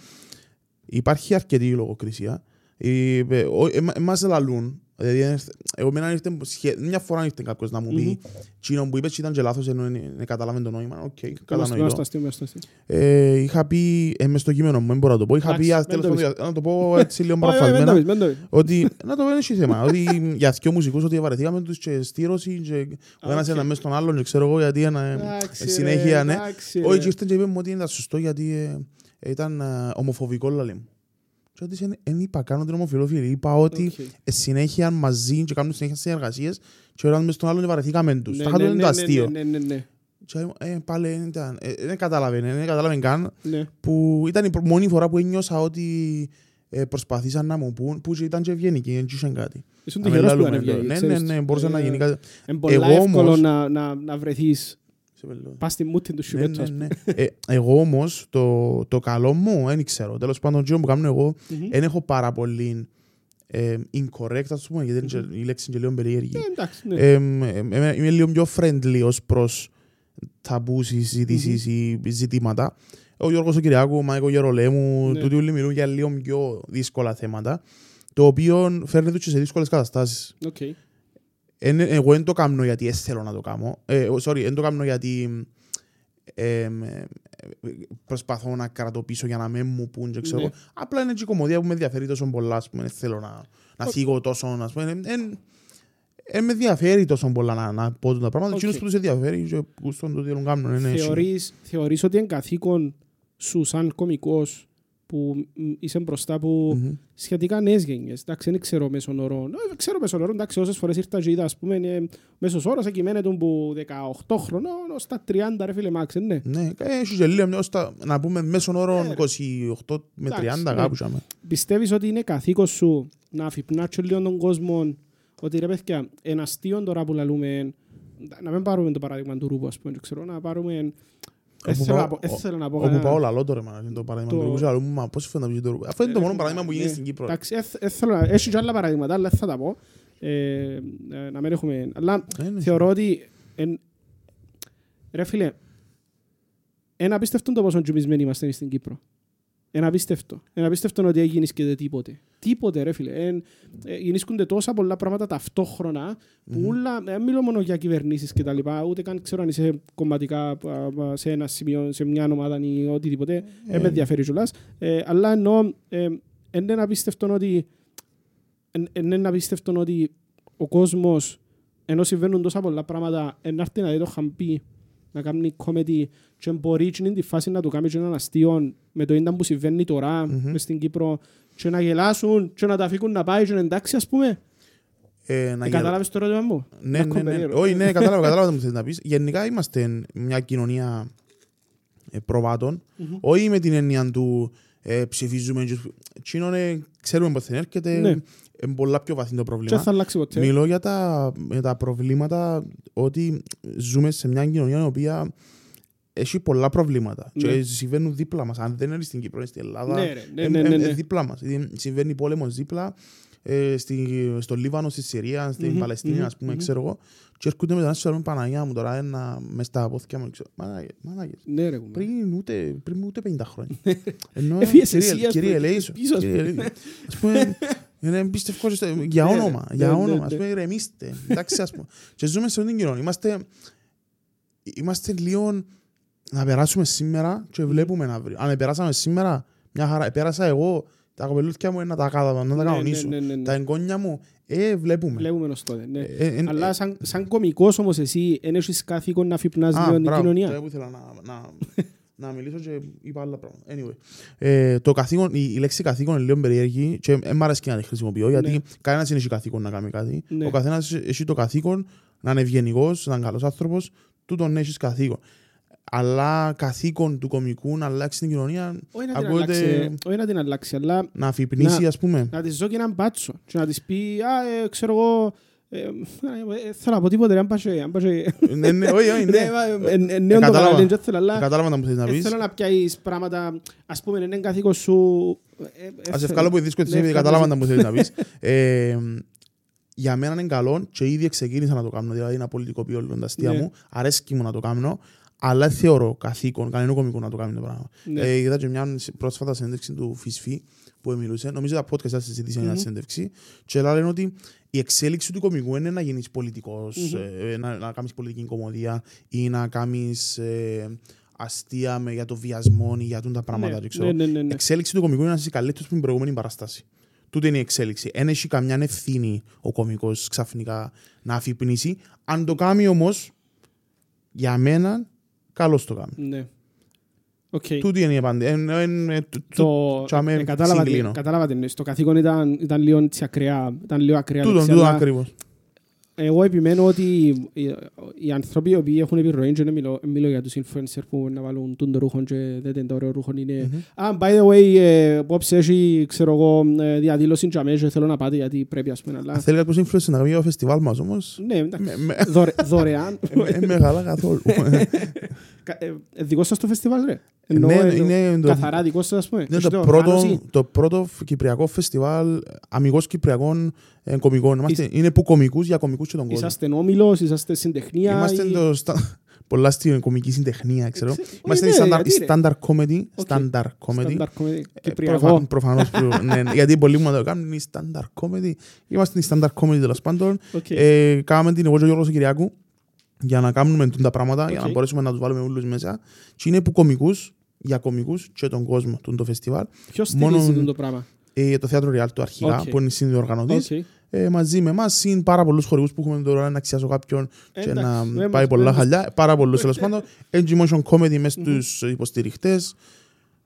Υπάρχει αρκετή λογοκρισία. Ε, ε, ο- εμα- Εμάς λαλούν, δηλαδή, ε, εγώ μένα ήρθε, σχε- μια φορά ήρθε κάποιος να μου πει «Τζείνο που είπες ήταν και λάθος, ενώ δεν κατάλαβε το νόημα». Οκ, Είμαστε κατανοητό. στο αστείο, είμαστε στο αστείο. Ε, είχα πει, ε, μες στο κείμενο μου, δεν μπορώ να το πω, είχα Εντάξει, πει, α, μην τέλος το πάντων, να το πω έτσι λίγο Όχι, όχι, μην το παραφρασμένα, πεις, μην το πεις. ότι, να το πω, δεν έχει θέμα, ότι για δυο μουσικούς ότι βαρεθήκαμε τους και στήρωση και ο ένας οκ. ένας μέσα στον άλλον και ξέρω εγώ γιατί ένα, Εντάξει, ε, ρε, συνέχεια, ναι. εντάξει, Όχι, ρε. και ήρθε και είπε μου ότι ήταν σωστό γιατί ε, ήταν ε, ομοφοβικό λαλή μου. Και ότι δεν είπα καν ότι είναι ομοφυλόφιλοι. Είπα ότι Οκ. ε, συνέχεια μαζί και κάνουν συνέχεια συνεργασίες και ο ένας μες στον άλλον βαρεθήκαμε τους. Ναι, Τα είχα ναι, το είναι ναι, το ναι, αστείο. Ναι, ναι, ναι, Και λέει μου, ε, πάλι δεν ήταν, ε, δεν κατάλαβε, δεν κατάλαβε καν ναι. που ήταν η πρω- μόνη φορά που ένιωσα ότι ε, προσπαθήσαν να μου πούν που και ήταν και ευγενικοί, δεν είχαν κάτι. Ήσουν Να τυχερός που μιλάμε ήταν εδώ. ευγενική, Ναι, ναι, ξέρεις. ναι, μπορούσε να Ε, γίνει κάτι. Είναι πολύ Εγώ εύκολο όμως- να, να, να βρεθείς Σε πελώ. πας στη μούτη του Ναι, σιουβέτου, ναι, ας πούμε. ναι. Ε, εγώ όμως το, το καλό μου δεν ξέρω. Τέλος πάντων, το που κάνω εγώ Μμμ. δεν έχω πάρα πολύ ε, incorrect, ας πούμε, γιατί είναι και- η λέξη είναι και λίγο περίεργη. Ε, εντάξει, ναι. Ε, εμ, εμ, είμαι λίγο πιο friendly ως προς ταμπούς ή συζητήσεις ή ζητήματα. Ο Γιώργος ο Κυριάκου, ο Μάικ ο Γερολέμου, Ναι. τούτοι όλοι μιλούν για λίγο πιο δύσκολα θέματα, το οποίο φέρνει τους και σε δύσκολες καταστάσεις. Οκ. Εν- εγώ δεν το κάνω γιατί δεν θέλω να το κάνω. Ε, sorry, δεν το κάνω γιατί ε, ε, προσπαθώ να κρατώ πίσω για να μην μου πούν και ξέρω. Ναι. Απλά είναι και η κωμωδία που με ενδιαφέρει τόσο πολλά, ας πούμε, δεν θέλω να, να Ο- θίγω τόσο, ας πούμε. εν- εν- εν με ενδιαφέρει τόσο πολλά να, να πω τα πράγματα. Οκ. Εκείνος που τους ενδιαφέρει και γουστόν το τι θέλουν να κάνουν. είναι έτσι. Θεωρείς, θεωρείς ότι είναι καθήκον σου σαν κωμικός που μ, είσαι μπροστά από Μμμ. σχετικά νέες γενιές. Εντάξει, δεν ξέρω μέσον όρο. Ε, Ξέρω μέσον όρο, εντάξει, όσες φορές ήρθα και είδα, ας πούμε, είναι μέσος όρος εκειμένεται από 18 χρονών ως τα 30, ρε φίλε Μάξ, ναι. Ναι, ε, έχει και λίγο, ως τα- να πούμε μέσον όρο Ναι, ρε. 28 με Εντάξει, 30 ναι. κάπου. σάμε. Πιστεύεις ότι είναι καθήκον σου να αφυπνάτσω λίγο τον κόσμο ότι ρε παιδιά, ένα αστείο τώρα που λαλούμε, να μην πάρουμε το παράδειγμα του Ρούπου, ας πούμε, ξέρω, να πάρουμε... Δεν Όπου θέλω πάω- να πω- δεν θέλω να πω Όπου κανένα- πάω λαλό τώρα, μάνα, είναι το παράδειγμα Το- του Ρούμπου, αλλά μου, μα πώς φαίνεται να πει το Ρούμπου. Αυτό είναι το Ε, μόνο ρε, παράδειγμα που ναι. γίνεται στην Κύπρο. Εντάξει, ε, ε, θέλω να- έχει και άλλα παραδείγματα, αλλά δεν θα τα πω. Ε, ε, να μην έχουμε... Αλλά Ε, ναι. θεωρώ ότι... εν- Ρε φίλε, ένα απίστευτο το πόσο τζουμισμένοι είμαστε εμείς στην Κύπρο. Ένα απίστευτο. Ένα απίστευτο ότι έγινε και τίποτε. Τίποτε ρε φίλε. Εν, ε, γεννήσκονται τόσα πολλά πράγματα ταυτόχρονα που ούλα, δεν μιλώ μόνο για κυβερνήσεις και τα λοιπά, ούτε καν ξέρω αν είσαι κομματικά α, α, σε ένα σημείο, σε μια ομάδα ή οτιδήποτε. Δεν με ενδιαφέρει κιόλας. Ε, αλλά εννοώ, ε, είναι ένα απίστευτο ότι εν- είναι ένα απίστευτο ότι ο κόσμος ενώ συμβαίνουν τόσα πολλά πράγματα να έρθει να δει το χαμπί να κάνει comedy και μπορεί και είναι τη φάση να του κάνει και έναν αστείο με το ίνταν που συμβαίνει τώρα Μμμ. μες στην Κύπρο και να γελάσουν και να τα αφήκουν να πάει και να εντάξει ας πούμε. Ε, να Ε, γελ- Κατάλαβες το ερώτημα μου. Ναι, Να ναι, ναι. κομπερίρω. Όχι, ναι, κατάλαβα, κατάλαβα τι μου θες να πεις. Γενικά είμαστε μια κοινωνία ε, προβάτων. Μμμ. Όχι με την έννοια του ε, ψηφίζουμε. και- Τσίνον, ε, ξέρουμε πώς θα έρχεται. Ναι. Είναι πολλά πιο βαθύ το Και πρόβλημα. θα αλλάξει ποτέ. Μιλώ για τα, για τα προβλήματα ότι ζούμε σε μια κοινωνία η οποία έχει πολλά προβλήματα. Ναι. Και συμβαίνουν δίπλα μας. Αν δεν είναι στην Κύπρο, είναι στην Ελλάδα. Ναι, ρε, ναι, ε, ναι, ε, ναι, ε, ναι. δίπλα μας. Δηλαδή, Συμβαίνει πόλεμος δίπλα. Ε, στη, στο Λίβανο, στη Συρία, στην Μμμ, Παλαιστίνη, μμμ, ας πούμε, μμμ. ξέρω εγώ. Και έρχονται μετανάστες και λένε Παναγιά μου τώρα ένα μες στα πόθηκια μου. ξέρω. Μαλάκες, μαλάκες. Ναι ρε κουμπάρε. Πριν ούτε, πριν ούτε 50 χρόνια. [LAUGHS] Ενώ, Έφυγες κύριε- εσύ, ας κύριε πούμε, Ελέησο, πίσω, ας κύριε Ελέησο. Ας πούμε, είναι εμπιστευτικό και στο- για Ναι, όνομα, ναι, για ναι, όνομα. ναι. Ας πούμε, ηρεμήστε. Εντάξει, ας πούμε. Και ζούμε σε αυτήν την κοινωνία. Είμαστε, είμαστε λίγο να περάσουμε σήμερα και βλέπουμε αύριο. Αν περάσαμε σήμερα, μια χαρά. Πέρασα εγώ, τα κοπελούθια μου ε, να τα, κάνω- να τα Ναι, κανονίσω. ναι, ναι, ναι. Τα εγγόνια μου, ε, βλέπουμε. Βλέπουμε ως τότε. ναι. Ε, ε, ε, Αλλά σαν, σαν κωμικός όμως εσύ δεν έχεις καθήκον να αφυπνάς Α, λίγο την μπράβο, κοινωνία. τώρα που ήθελα να, [LAUGHS] να, να μιλήσω και είπα άλλα πράγματα. Anyway, ε, το καθήκον, η, η λέξη καθήκον είναι λίγο περίεργη και δεν μ' αρέσει και να τη χρησιμοποιώ γιατί Ναι. κανένας δεν έχει καθήκον να κάνει κάτι. Ναι. Ο καθένας έχει το καθήκον να είναι ευγενικός, να είναι καλός άνθρωπος, τούτον έχεις καθήκον. Αλλά καθήκον του κομικού να αλλάξει την κοινωνία, Όχι να την ακούγεται- αλλάξει, όχι να την αλλάξει, αλλά να αφυπνίσει Να- ας πούμε. να της δω και έναν μπάτσο και να της πει, α, ε, ξέρω εγώ, ε, ε, ε, θέλω να πω τίποτε, ρε, αν πας και- αν πας και- Ναι, ναι, όχι, όχι, Ναι, ναι. μα, ε, ε, νέο το κατάλαβα. κανάλι, δεν θέλω, αλλά Κατάλαβα να μου θες να ε, πεις. θέλω να πιάσεις πράγματα, ας πούμε, είναι καθήκον σου... ε, ε, Ας θέλω. ευκάλω που είναι δύσκολο, Ναι, επειδή ευχαριστώ. κατάλαβα να μου θέλεις να πεις. Ε, για μένα είναι καλό και ήδη ξεκίνησα να το κάνω, δηλαδή να πολιτικοποιώ λίγο τα αστεία Ναι. μου, αρέσκει μου να το κάνω, αλλά δεν θεωρώ καθήκον, κανένα κομικό να το κάνει το πράγμα. Ναι. Ε, είδα και μια πρόσφατα συνέντευξη του Φυσφή που μιλούσε, νομίζω τα podcast θα συζητήσει μια Μμμ. συνέντευξη και λένε ότι η εξέλιξη του κομικού είναι να γίνεις πολιτικός, Μμμ. ε, να, να κάνεις πολιτική κομμωδία ή να κάνεις ε, αστεία με, για το βιασμό ή για τούν τα πράγματα. Ναι, και ξέρω. ναι, ναι, ναι, ναι. εξέλιξη του κομικού είναι να είσαι καλύτερος από την προηγούμενη παραστάση. Τούτη είναι η εξέλιξη. Δεν έχει καμιά ευθύνη ο κωμικό ξαφνικά να αφυπνίσει. Αν το κάνει όμως, για μένα, καλώς το κάνει. Ναι. Οκ. Τούτη είναι η απάντηση. Εν- εν- ε, του- του- Το... τσάμε ε, κατάλαβα τι- συγκλίνω. Κατάλαβα τι εννοείς. Το καθήκον ήταν, ήταν λίγο έτσι ακραία. Ήταν λίγο ακραία. Τούτον, λέξη, τούτον αλλά ακριβώς. Εγώ επιμένω ότι οι, οι άνθρωποι οι οποίοι έχουν επιρροή και δεν μιλώ, μιλώ για τους influencer που να βάλουν τον ρούχο και δεν είναι το ωραίο ρούχο είναι «Α, by the way, ε, απόψε έχει, ξέρω εγώ, ε, διαδήλωση και αμέσως θέλω να πάτε γιατί πρέπει ας πούμε, αλλά... Αν θέλει κάποιος influencer να κάνει το φεστιβάλ μα όμω. Ναι, εντάξει, Με- με- δωρε- δωρεάν. [LAUGHS] ε, Μεγάλα καθόλου. [LAUGHS] Κα- ε, ε, Δικό σας το φεστιβάλ, ρε. Ναι, Εννοώ, εννοώ, είναι το- Καθαρά δικό σας, ας πούμε. Είναι Έχετε το πρώτο, οργάνωση. το πρώτο κυπριακό φεστιβάλ αμυγός κυπριακών ε, κομικών. Είμαστε, είναι που κομικούς για κομικούς και τον κόσμο. Είσαστε όμιλος, είσαστε συντεχνία. Είμαστε ή- το στα... πολλά στην κομική συντεχνία, ξέρω. Εξε- Είμαστε Όχι, η ναι, standard- η γιατί, ρε; standard comedy. Οκ. Standard comedy. Standard comedy. Ε, Κυπριακό. προφα- Προφανώς, που- ναι, ναι, γιατί πολλοί μου το κάνουν, είναι η standard comedy. Είμαστε η standard comedy τέλος πάντων. Οκ. Ε, Κάναμε την εγώ και ο Γιώργος ο Κυριάκου. για να κάνουμε τα πράγματα, για να Οκ. μπορέσουμε να τους βάλουμε όλους μέσα. Και είναι που κωμικούς, για κωμικούς και τον κόσμο του το φεστιβάλ. Ποιος Μόνο- στηρίζει το πράγμα; Ε, το θέατρο Real του αρχικά, Οκ. που είναι συνδιοργανωτής, Οκ. ε, μαζί με εμάς, συν πάρα πολλούς χορηγούς που έχουμε τώρα να αξιάσω κάποιον και Εντάξει, να με πάει μας- πολλά με μας- χαλιά. Πάρα πολλούς τέλος πάντων. Edge Motion Comedy μες στους υποστηρικτές.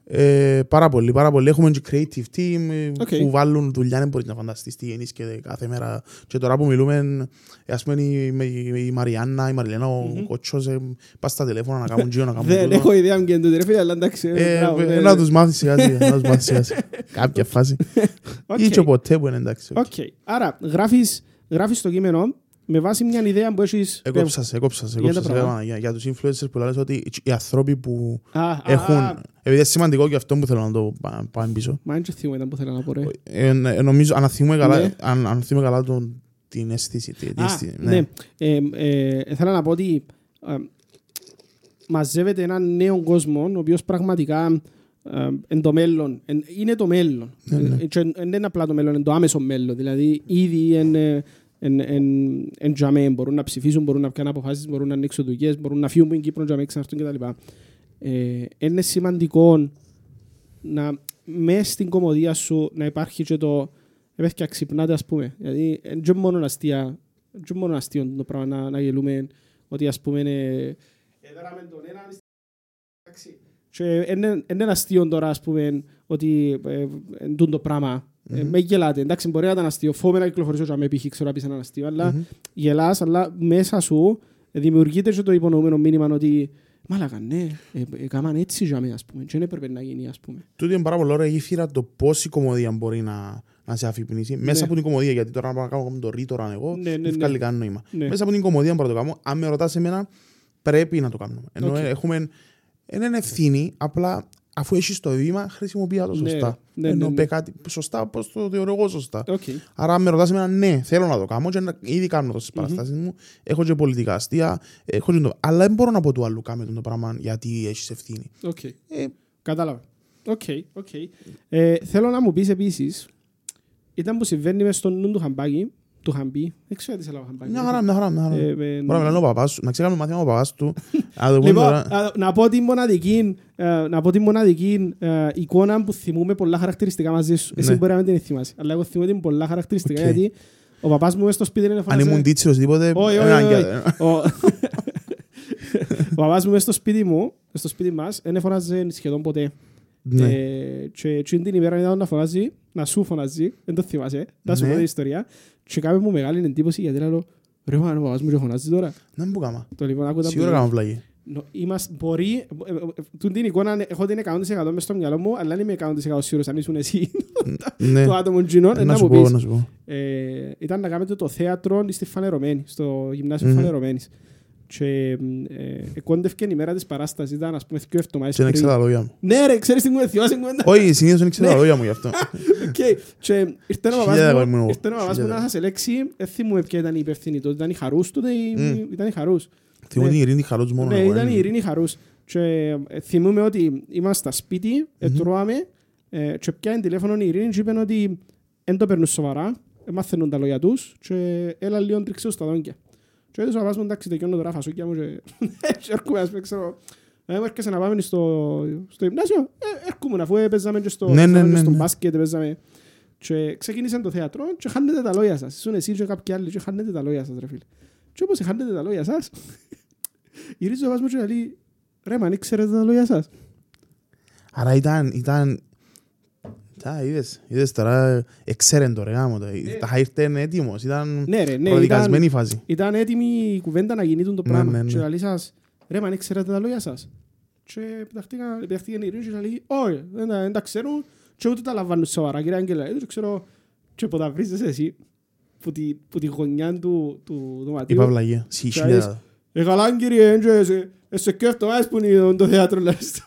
Ε, πάρα πολύ, πάρα πολύ. Έχουμε και creative team ε, Οκ. που βάλουν δουλειά, δεν μπορείς να φανταστείς τι γενίσκεται κάθε μέρα. Και τώρα που μιλούμε, ε, ας πούμε η, η, η Μαριάννα, η Μαριλένα, ο Μμμ. Κότσος, ε, πας στα τηλέφωνα να κάνουν γιο, να κάνουν Δεν τούτο. έχω ιδέα μου και το ρε φίλε, αλλά εντάξει. Ε, μπράβο, ε, ναι, να ναι. τους μάθεις σιγά σιγά, να τους μάθεις σιγά σιγά. [LAUGHS] Κάποια φάση. Οκ. Ή και ποτέ που είναι εντάξει. Οκ. Άρα, γράφεις, γράφεις το κείμενο με βάση μια ιδέα που έχεις... Έκοψα σε, έκοψα σε, Για έκοψα τα σε, πράγματα. για, για τους influencers που λες ότι οι άνθρωποι που Α, α, έχουν, α, επειδή είναι σημαντικό και αυτό που θέλω να το πά- πάμε πίσω, Μα είναι και θύμα ήταν που θέλω να πω ρε. ε, ε, νομίζω, αν θυμούμε καλά, Ναι. αν, αν θυμούμε καλά τον, την αίσθηση, τη- την Α, αίσθηση, ναι. Ε, ε, θέλω να πω ότι ε, μαζεύεται έναν νέο κόσμο ο οποίος πραγματικά ε, εν το μέλλον, εν- είναι το μέλλον. Ναι, ναι. Ε, και εν- εν είναι απλά το μέλλον, είναι το άμεσο μέλλον. Δηλαδή ήδη είναι εν, εν, εν τζαμέ, μπορούν να ψηφίσουν, μπορούν να πιάνουν αποφάσεις, μπορούν να ανοίξουν δουλειές, μπορούν να φύγουν από την Κύπρο τζαμέ, ξαναρθούν κτλ. Ε, είναι σημαντικό να μέσα στην κομμωδία σου να υπάρχει και το «Επέθη και ξυπνάτε ας πούμε. Γιατί δεν μόνο αστεία, δεν μόνο αστείο το πράγμα να, να γελούμε ότι ας πούμε ε, έδραμε τον έναν εντάξει. και είναι είναι αστείο τώρα ας πούμε ότι ε, εν τούτο το πράγμα ε, Μμμ. με γελάτε. Εντάξει, μπορεί να ήταν αστείο. Φόβε να κυκλοφορήσω και με π.χ. ξέρω να πεις έναν αστείο, αλλά Μμμ. γελάς, αλλά μέσα σου δημιουργείται και το υπονοούμενο μήνυμα ότι Μάλακα, ναι, ε, έκαναν έτσι για μένα, ας πούμε, και δεν έπρεπε να γίνει, ας πούμε. Τούτη είναι πάρα πολύ ωραία γέφυρα το πώς η κωμωδία μπορεί να, να σε αφυπνίσει. Μέσα Ναι. από την κωμωδία, γιατί τώρα να πάω να κάνω το ρήτορα εγώ, Ναι, ναι, δεν ναι. βγάλει καν νόημα. Ναι. Μέσα από την κωμωδία μπορώ να το κάνω. Αν με ρωτάς εμένα, πρέπει να το κάνουμε. Ενώ Οκ. έχουμε είναι ευθύνη, απλά αφού έχεις το βήμα, χρησιμοποίει το Ναι, σωστά. ναι, Ενώ ναι, ναι. πέ κάτι σωστά, όπως το θεωρώ εγώ σωστά. Οκ. Άρα, αν με ρωτάς εμένα, ναι, θέλω να το κάνω και να- ήδη κάνω το στις παραστάσεις μου. Έχω και πολιτικά αστεία, έχω και το... αλλά δεν μπορώ να πω του άλλου κάμε το πράγμα γιατί έχεις ευθύνη. Οκ. Ε, Κατάλαβα. OK, OK. Ε, θέλω να μου πεις επίσης, ήταν που συμβαίνει μες στο νου του Χαμπάκη, του Χαμπή, δεν ξέρω τι σε λέω Χαμπάκη. μια χαρά, μια χαρά, μια χαρά. Ε, ε, Μπορεί να μιλάνε ο παπάς σου, να ξεκάνουμε μάθημα ο παπάς του. [LAUGHS] Να το πούμε Λοιπόν, τώρα. α, να πω τη μοναδική, ε, να πω τη μοναδική ε, εικόνα που θυμούμε πολλά χαρακτηριστικά μαζί σου. Εσύ Ναι. μπορεί να μην την θυμάσαι, αλλά εγώ θυμούμαι την πολλά χαρακτηριστικά Οκ. γιατί ο παπάς μου μες στο σπίτι είναι Αν φωνάζε... ήμουν τίτσιος τίποτε, Όχι, όχι, ένα όχι, αγκιά- Ο [LAUGHS] ο παπάς μου μες στο σπίτι μου, μες στο σπίτι μας, δεν φωνάζε σχεδόν ποτέ. Ναι. Ε, και εκείνη την ημέρα ήταν να φωνάζει, να σου φωνάζει, δεν το θυμάσαι, να σου Ναι. πω την ιστορία. Και κάμε μου μεγάλη εντύπωση γιατί λέω, ρε μα ο παπάς μου και φωνάζεις τώρα. Δεν μου κάμα. Το λοιπόν άκουτα Σίγουρα που- κάνω βλαγή. Νο- Είμαστε, μπορεί, ε, ε, ε, τούν την εικόνα έχω την 100% μες στο μυαλό μου, αλλά δεν είμαι 100% σίγουρος αν ήσουν εσύ Ναι. το άτομο τζείνο, ε, Να να σου μου πω, πεις. να σου πω. Ε, ήταν να κάνετε το θέατρο στη Φανερωμένη, στο γυμνάσιο Μμμ. Φανερωμένης. Και ε, κόντευκε η μέρα της παράστασης, ήταν ας πούμε δύο εβδομάδες Και δεν πριν. ξέρω τα λόγια μου. Ναι ρε, ξέρεις την κουβέντα, θυμάσαι την κουβέντα. Όχι, συνήθως δεν ξέρω τα λόγια μου γι' αυτό. [LAUGHS] Οκ. Και ήρθε ο παπάς Χιλιάδε μου, μου. ήρθε ο παπάς μου Χιλιάδες. να σας ελέξει, δεν θυμούμαι ποια ήταν η υπεύθυνη τότε, ήταν η Χαρούς τότε, ή- Μμ. ήταν η Χαρούς. Θυμώ Ναι. την Ειρήνη Χαρούς μόνο. Ναι, εγώ, ήταν ε. η Ειρήνη Χαρούς. Και ε, θυμούμαι ότι ήμασταν στα σπίτι, ετρώαμε ε, και πιάνε τηλέφωνο η Ειρήνη και είπαν ότι δεν το παίρνουν σοβαρά, ε, μάθαινουν τα λόγια τους και έλα λίγο τρίξε στα δόντια. Και έτσι ο παπάς μου εντάξει τελειώνω τώρα φασούκια μου και [LAUGHS] και έρχομαι ας πούμε ξέρω ε, μου έρχεσαι να πάμε στο, στο γυμνάσιο, ε, έρχομαι αφού παίζαμε και στο, Ναι, ναι, παίζαμε και ναι, στο ναι. μπάσκετ, παίζαμε και ξεκίνησε το θέατρο και χάνετε τα λόγια σας. Ήσουν εσύ και κάποιοι άλλοι και χάνετε τα λόγια σας ρε φίλε. Και όπως χάνετε τα λόγια σας, [LAUGHS] γυρίζει ο παπάς μου και λέει «Ρε μαν, ήξερετε τα λόγια σας». Άρα ήταν, ήταν... Τα είδες, είδες τώρα, εξαίρεν το ρε γάμο το. Τα ήρθε έτοιμος, ήταν Ναι ρε, ναι, προδικασμένη ήταν, φάση. ήταν έτοιμη η κουβέντα να γίνει το Ναι, πράγμα. ναι, ναι. Και λέει σας «Ρε μαν, ήξερετε τα λόγια σας». Και πεταχτήκαν πεταχτήκαν οι Ειρήνη και λέει «Όχι, δεν τα- δεν τα ξέρουν και ούτε τα λαμβάνουν σοβαρά κύριε Άγγελα». Δεν ξέρω και ποτέ βρίζεσαι εσύ που τη, που τη γωνιά του, του δωματίου. Είπα βλαγία. Συχίλια. «Ε, καλά κύριε, έντζε, σε- ε, σε κέφτο, ας που είναι το θέατρο λες του».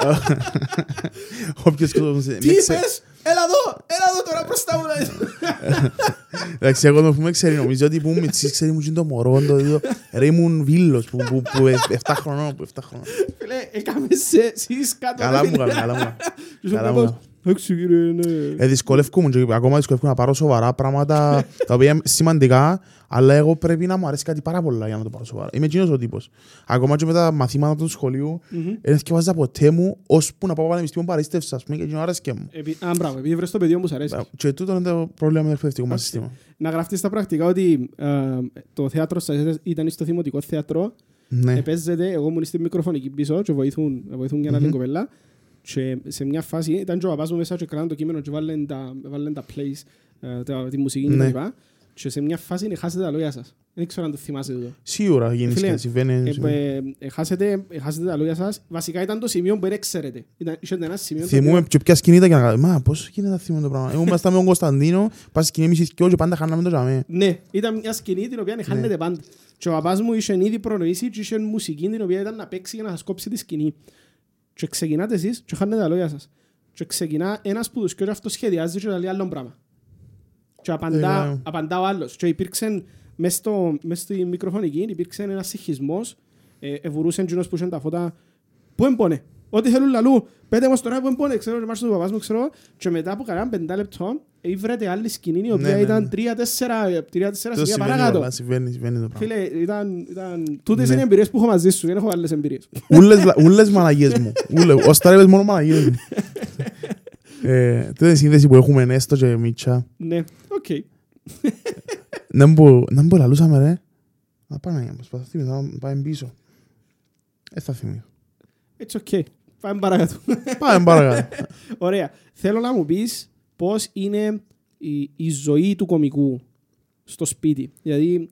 [LAUGHS] Όποιος και το... Τι είπες, έλα εδώ, έλα εδώ τώρα μπροστά μου. να- Εντάξει, εγώ το πούμε ξέρει, νομίζω ότι που ήμουν μητσής, ξέρει μου και το μωρό, το ίδιο. Ρε ήμουν βίλος που, που, που, 7 χρονών, που 7 χρονών. Φίλε, έκαμε σε εσείς κάτω. Καλά ρε μου φίλε. έκαμε, καλά μου έκαμε. Και σου Καλά πω, μου έκαμε. Εντάξει κύριε, ναι. Ε, δυσκολεύκομαι και ακόμα δυσκολεύκομαι να πάρω σοβαρά πράγματα τα οποία είναι σημαντικά, αλλά εγώ πρέπει να μου αρέσει κάτι πάρα πολλά για να το πάρω σοβαρά. Είμαι εκείνος ο τύπος. Ακόμα και με τα μαθήματα του σχολείου, Μμμ. δεν θυκευάζα ποτέ μου, ώσπου να πάω πανεπιστήμιο παρίστευσα, ας πούμε, και εκείνο άρεσκε μου. Επί- Α, μπράβο, επειδή βρες το παιδί που σου αρέσει. Και τούτο είναι το πρόβλημα με το εκπαιδευτικό μας Okay. σύστημα. Να γραφτείς στα πρακτικά ότι ε, το θέατρο σας ήταν στο δημοτικό θέατρο, Ναι. επέζεται, εγώ ήμουν στη μικροφωνική πίσω και βοηθούν, βοηθούν για να Μμμ. την κοπέλα και σε μια φάση ήταν και ο παπάς μου μέσα και κράταν το κείμενο και βάλουν τα, βάλουν τα plays, ε, τα, τη μουσική και Ναι. τα λοιπά. Και σε μια φάση χάσετε τα λόγια σας. Δεν ξέρω αν το θυμάσαι τούτο. Σίγουρα γίνει Φίλε, και συμβαίνει. Ε, συμβαίνει. ε, ε, χάσετε, ε, χάσετε τα λόγια σας. Βασικά ήταν το σημείο που δεν ξέρετε. Ήταν, είχατε ένα σημείο το Θυμούμε οποίο- και ποια σκηνή ήταν και να κάνουμε. Μα πώς γίνεται να θυμούμε το πράγμα. Εγώ ήμασταν με τον Κωνσταντίνο, πας σκηνή μισής δυο και πάντα χάναμε το τζαμέ. Ναι, ήταν μια σκηνή την οποία χάνεται Ναι. πάντα. Και ο παπάς μου είχε ήδη προνοήσει και είχε μουσική την οποία ήταν να παίξει για να σας κόψει τη σκηνή. Και ξεκινάτε εσείς και χάνετε τα λόγια σας. Και ξεκινά ένας που τους και αυτό σχεδιάζει και λέει άλλο πράγμα. Και απαντά, Ε, απαντά ο άλλος. Και υπήρξε μες, στο, μες στη μικροφωνική υπήρξε ένας συγχυσμός. Ε, ευουρούσε εκείνος που είχε τα φώτα. Πού εμπόνε. Ό,τι θέλουν λαλού. Πέτε μας τώρα που εμπόνε. Ξέρω και μάρσε του παπάς μου ξέρω. Και μετά από κανένα πεντά λεπτό ήβρεται άλλη σκηνή η οποία Ναι, ναι, ήταν ναι. τρία-τέσσερα τρία-τέσσερα Το σημεία συμβαίνει παρακάτω. όλα, συμβαίνει, συμβαίνει το πράγμα. Φίλε, ήταν, ήταν... τούτες Ναι. είναι οι εμπειρίες που έχω μαζί σου, δεν έχω άλλες εμπειρίες. Ούλες, βλα- ούλες μαλακίες μου. Ούλε- Ως τώρα είπες μόνο μαλακίες μου. [LAUGHS] Ε, Τούτη είναι η σύνδεση που έχουμε έστω και Μίτσα. ναι, οκ. Ίνταμπο- ίνταμπου λαλούσαμε ρε. Να πάμε να προσπαθούμε να πάμε πίσω. Ε, θα θυμίσω. It's okay. Πάμε παρακάτω. Πάμε παρακάτω. [LAUGHS] Ωραία. Θέλω να μου πεις πώς είναι η, η ζωή του κομικού στο σπίτι. Δηλαδή,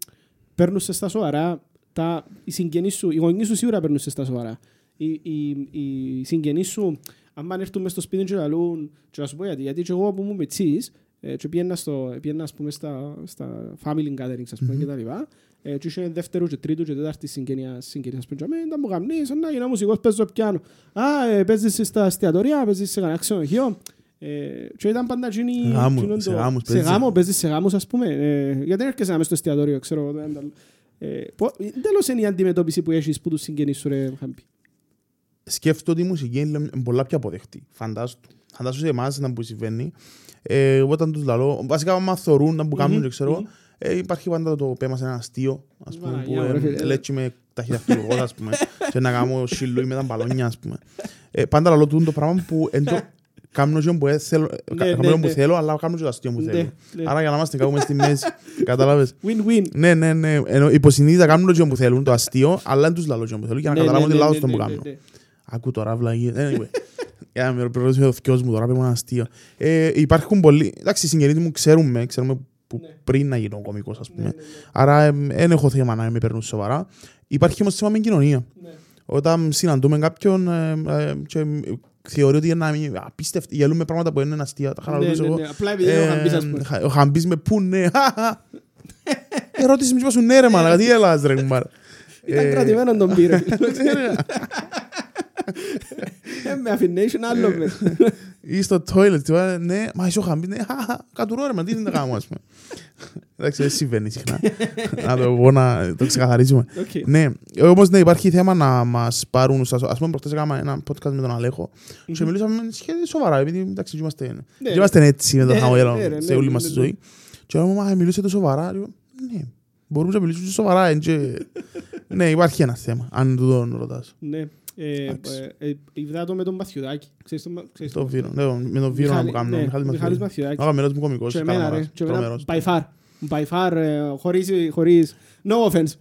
παίρνουν σε στα σοβαρά τα, οι συγγενείς σου, οι γονείς σου σίγουρα παίρνουν σε στα σοβαρά. Οι, οι, οι συγγενείς σου, αν έρθουν μες στο σπίτι και λαλούν, και να σου πω γιατί, γιατί και εγώ που ήμουν μετσής, ε, και πήγαινα, στο, πήγαινα ας πούμε, στα, στα family gatherings ας πούμε, Μμμ. και τα λοιπά, ε, και είχε δεύτερος και τρίτος και τέταρτης συγγενείας, συγγενείας, ας πούμε, και αμέ, ήταν μου γαμνείς, να γίνω μουσικός, παίζω πιάνο. Α, ε, παίζεις στα εστιατορία, παίζεις σε κανένα ξενοδοχείο. Ε, και ήταν πάντα εκείνη... Γάμους, εκείνον σε το- γάμους Σε παίζεις. γάμο, παίζεις σε γάμους, ας πούμε. Ε, γιατί δεν έρχεσαι να μες στο εστιατόριο, ξέρω. εγώ, δεν τα- Ε, πο- τέλος είναι η αντιμετώπιση που έχεις που τους συγγενείς σου, ρε Χάμπη. σκέφτομαι ότι η μουσική είναι πολλά πιο αποδεκτή. Φαντάσου. Φαντάσου σε εμάς να που συμβαίνει. Ε, όταν τους λαλώ, βασικά άμα θωρούν να που κάνουν Μμμ, και ξέρω, μμμ. ε, υπάρχει πάντα το πέμα σε ένα αστείο, ας πούμε, που Παναγιά μου, ρε φίλε. ε, λέτσι με ταχυδακτηλουργός, ας πούμε, και να κάνω σιλούι με τα μπαλόνια, ας πούμε. Ε, πάντα λαλώ τούτο το πράγμα που εν το κάνω και που ε, θέλω, ε, Ναι, κάνω ναι, που ναι. θέλω, αλλά κάνω και το αστείο που Ναι, θέλω. ναι. Άρα για να είμαστε κάπου μες στη μέση, κατάλαβες. Win-win. Ναι, ναι, ναι. Ενώ υποσυνείδητα κάνουν το που θέλουν, το αστείο, αλλά δεν τους λαλώ το που θέλουν για να Ναι, καταλάβουν ναι, ότι ναι, λάθος ναι, το που ναι, κάνω. ναι, ναι. Ακού τώρα βλαγή. Anyway. Για να με προχωρήσουμε το θκιός μου τώρα, πρέπει να είναι αστείο. Ε, υπάρχουν πολλοί, εντάξει, οι συγγενείς μου ξέρουμε, ξέρουμε που Ναι. πριν να γίνω κωμικός, ας Ναι, πούμε. ναι, ναι. Άρα δεν έχω θέμα να με παίρνουν σοβαρά. Υπάρχει όμως θέμα με κοινωνία. Ναι. Όταν συναντούμε κάποιον ε, ε, και θεωρεί ότι είναι να- απίστευτο, γελούμε πράγματα που είναι αστεία, τα Ναι, χαραλούζω ναι, εγώ. ναι. Απλά επειδή είναι ο Χαμπής, ας πούμε. Ε, Ο Χαμπής με πού ναι, χαχα. Ερώτηση μου και είπα σου ναι ρε μάνα, τι [LAUGHS] έλας ρε κουμπάρ. Ήταν Ε, κρατημένο τον πήρε. [LAUGHS] Ε, Με αφινation άλλο με. Ή στο toilet, τι είπα, ναι, μα είσαι ο Χαμπής, ναι, χαχα, κατουρώ ρε, μα τι είναι να κάνω, ας πούμε. Εντάξει, δεν συμβαίνει συχνά. Να το πω να το ξεκαθαρίσουμε. Οκ. Ναι, όμως ναι, υπάρχει θέμα να μας πάρουν, στα- ας πούμε προχτές έκανα ένα podcast με τον Αλέχο και μιλήσαμε σχεδόν σοβαρά, επειδή εντάξει, και είμαστε, και είμαστε έτσι με το Ναι, χαμόγελο ναι, ναι, σε ναι, όλη ναι, μας ναι, τη ναι. ζωή. Και όμως, μα μιλούσατε σοβαρά, λέω, ναι, μπορούμε να μιλήσουμε σοβαρά, εν και- [LAUGHS] ναι, υπάρχει ένα θέμα, αν του τον ρωτάς. Ναι. Ε, Εντάξει. ε, ε, Είδα το με τον Παθιουδάκη. Ξέρεις το- ξέρεις Το το- βίρο, ναι, με τον βίρο να μου κάνω, ναι, Μιχάλης Μιχάλης Μαθιώδης. Μαθιουδάκης. Αγαπημένος μου κωμικός, Και εμένα, ρε. Καλαμαράς, Και εμένα, τρομερός. by far. By far, ε, χωρίς, χωρίς... No offense.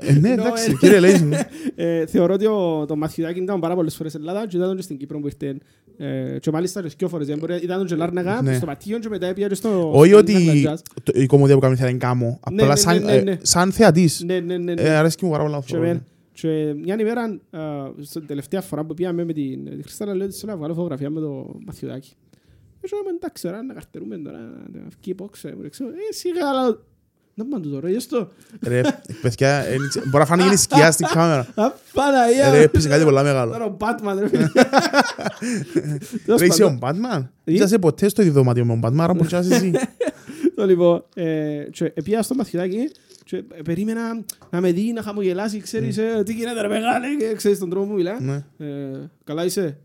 Ε, Ναι, [LAUGHS] No, εντάξει, ε. κύριε Λέισιν. Ε, θεωρώ ότι ο, το Μαθιουδάκη ήταν πάρα πολλές φορές στην Ελλάδα και ήταν και στην Κύπρο που ήρθε. Ε, και μάλιστα και δυο φορές. Δεν μπορεί- Ήταν και Λάρναγα, Ναι. στο Πατήον και μετά έπια και στο... Όχι στο ότι Island Jazz. το- η κομμωδία που κάνεις θέλει να κάνω, Ναι, απλά ναι, σαν- ναι, ναι, ναι. ε, σαν θεατής. Ναι, ναι, ναι. ναι. Ε, αρέσκει μου πάρα πολλά Και αυτό. Εμένα. Και μια ημέρα, α, στην τελευταία φορά που πήγαμε με την τη Χριστάνα, λέω ότι θέλω να βγάλω φωτογραφία με το Μαθιουδάκη. Και λέω, εντάξει, τώρα να καρτερούμε τώρα, να βγει υπόξε, μου ξέρω, ε, σιγά, αλλά... Να πάμε το τώρα, γι' το. Ρε, παιδιά, ε, δεν ξέρω, μπορεί να φάνηκε η σκιά στην κάμερα. Α, Παναγία! Ρε, έπισε κάτι πολλά μεγάλο. Τώρα ο Batman, ρε φίλε. Τέλος Ρε, είσαι ο πάντων, Batman; Τι; Είσαι ποτέ στο ίδιο δωμάτιο με τον Batman, άρα μπορεί να είσαι εσύ. [LAUGHS] το λοιπόν, ε, και πήγα στο Μαθιουδάκη και ε, περίμενα να με δει, να χαμογελάσει, ξέρεις, ε, τι γίνεται ρε μεγάλε, και ξέρεις τον τρόπο που μιλά. Ναι. Ε, Καλά είσαι;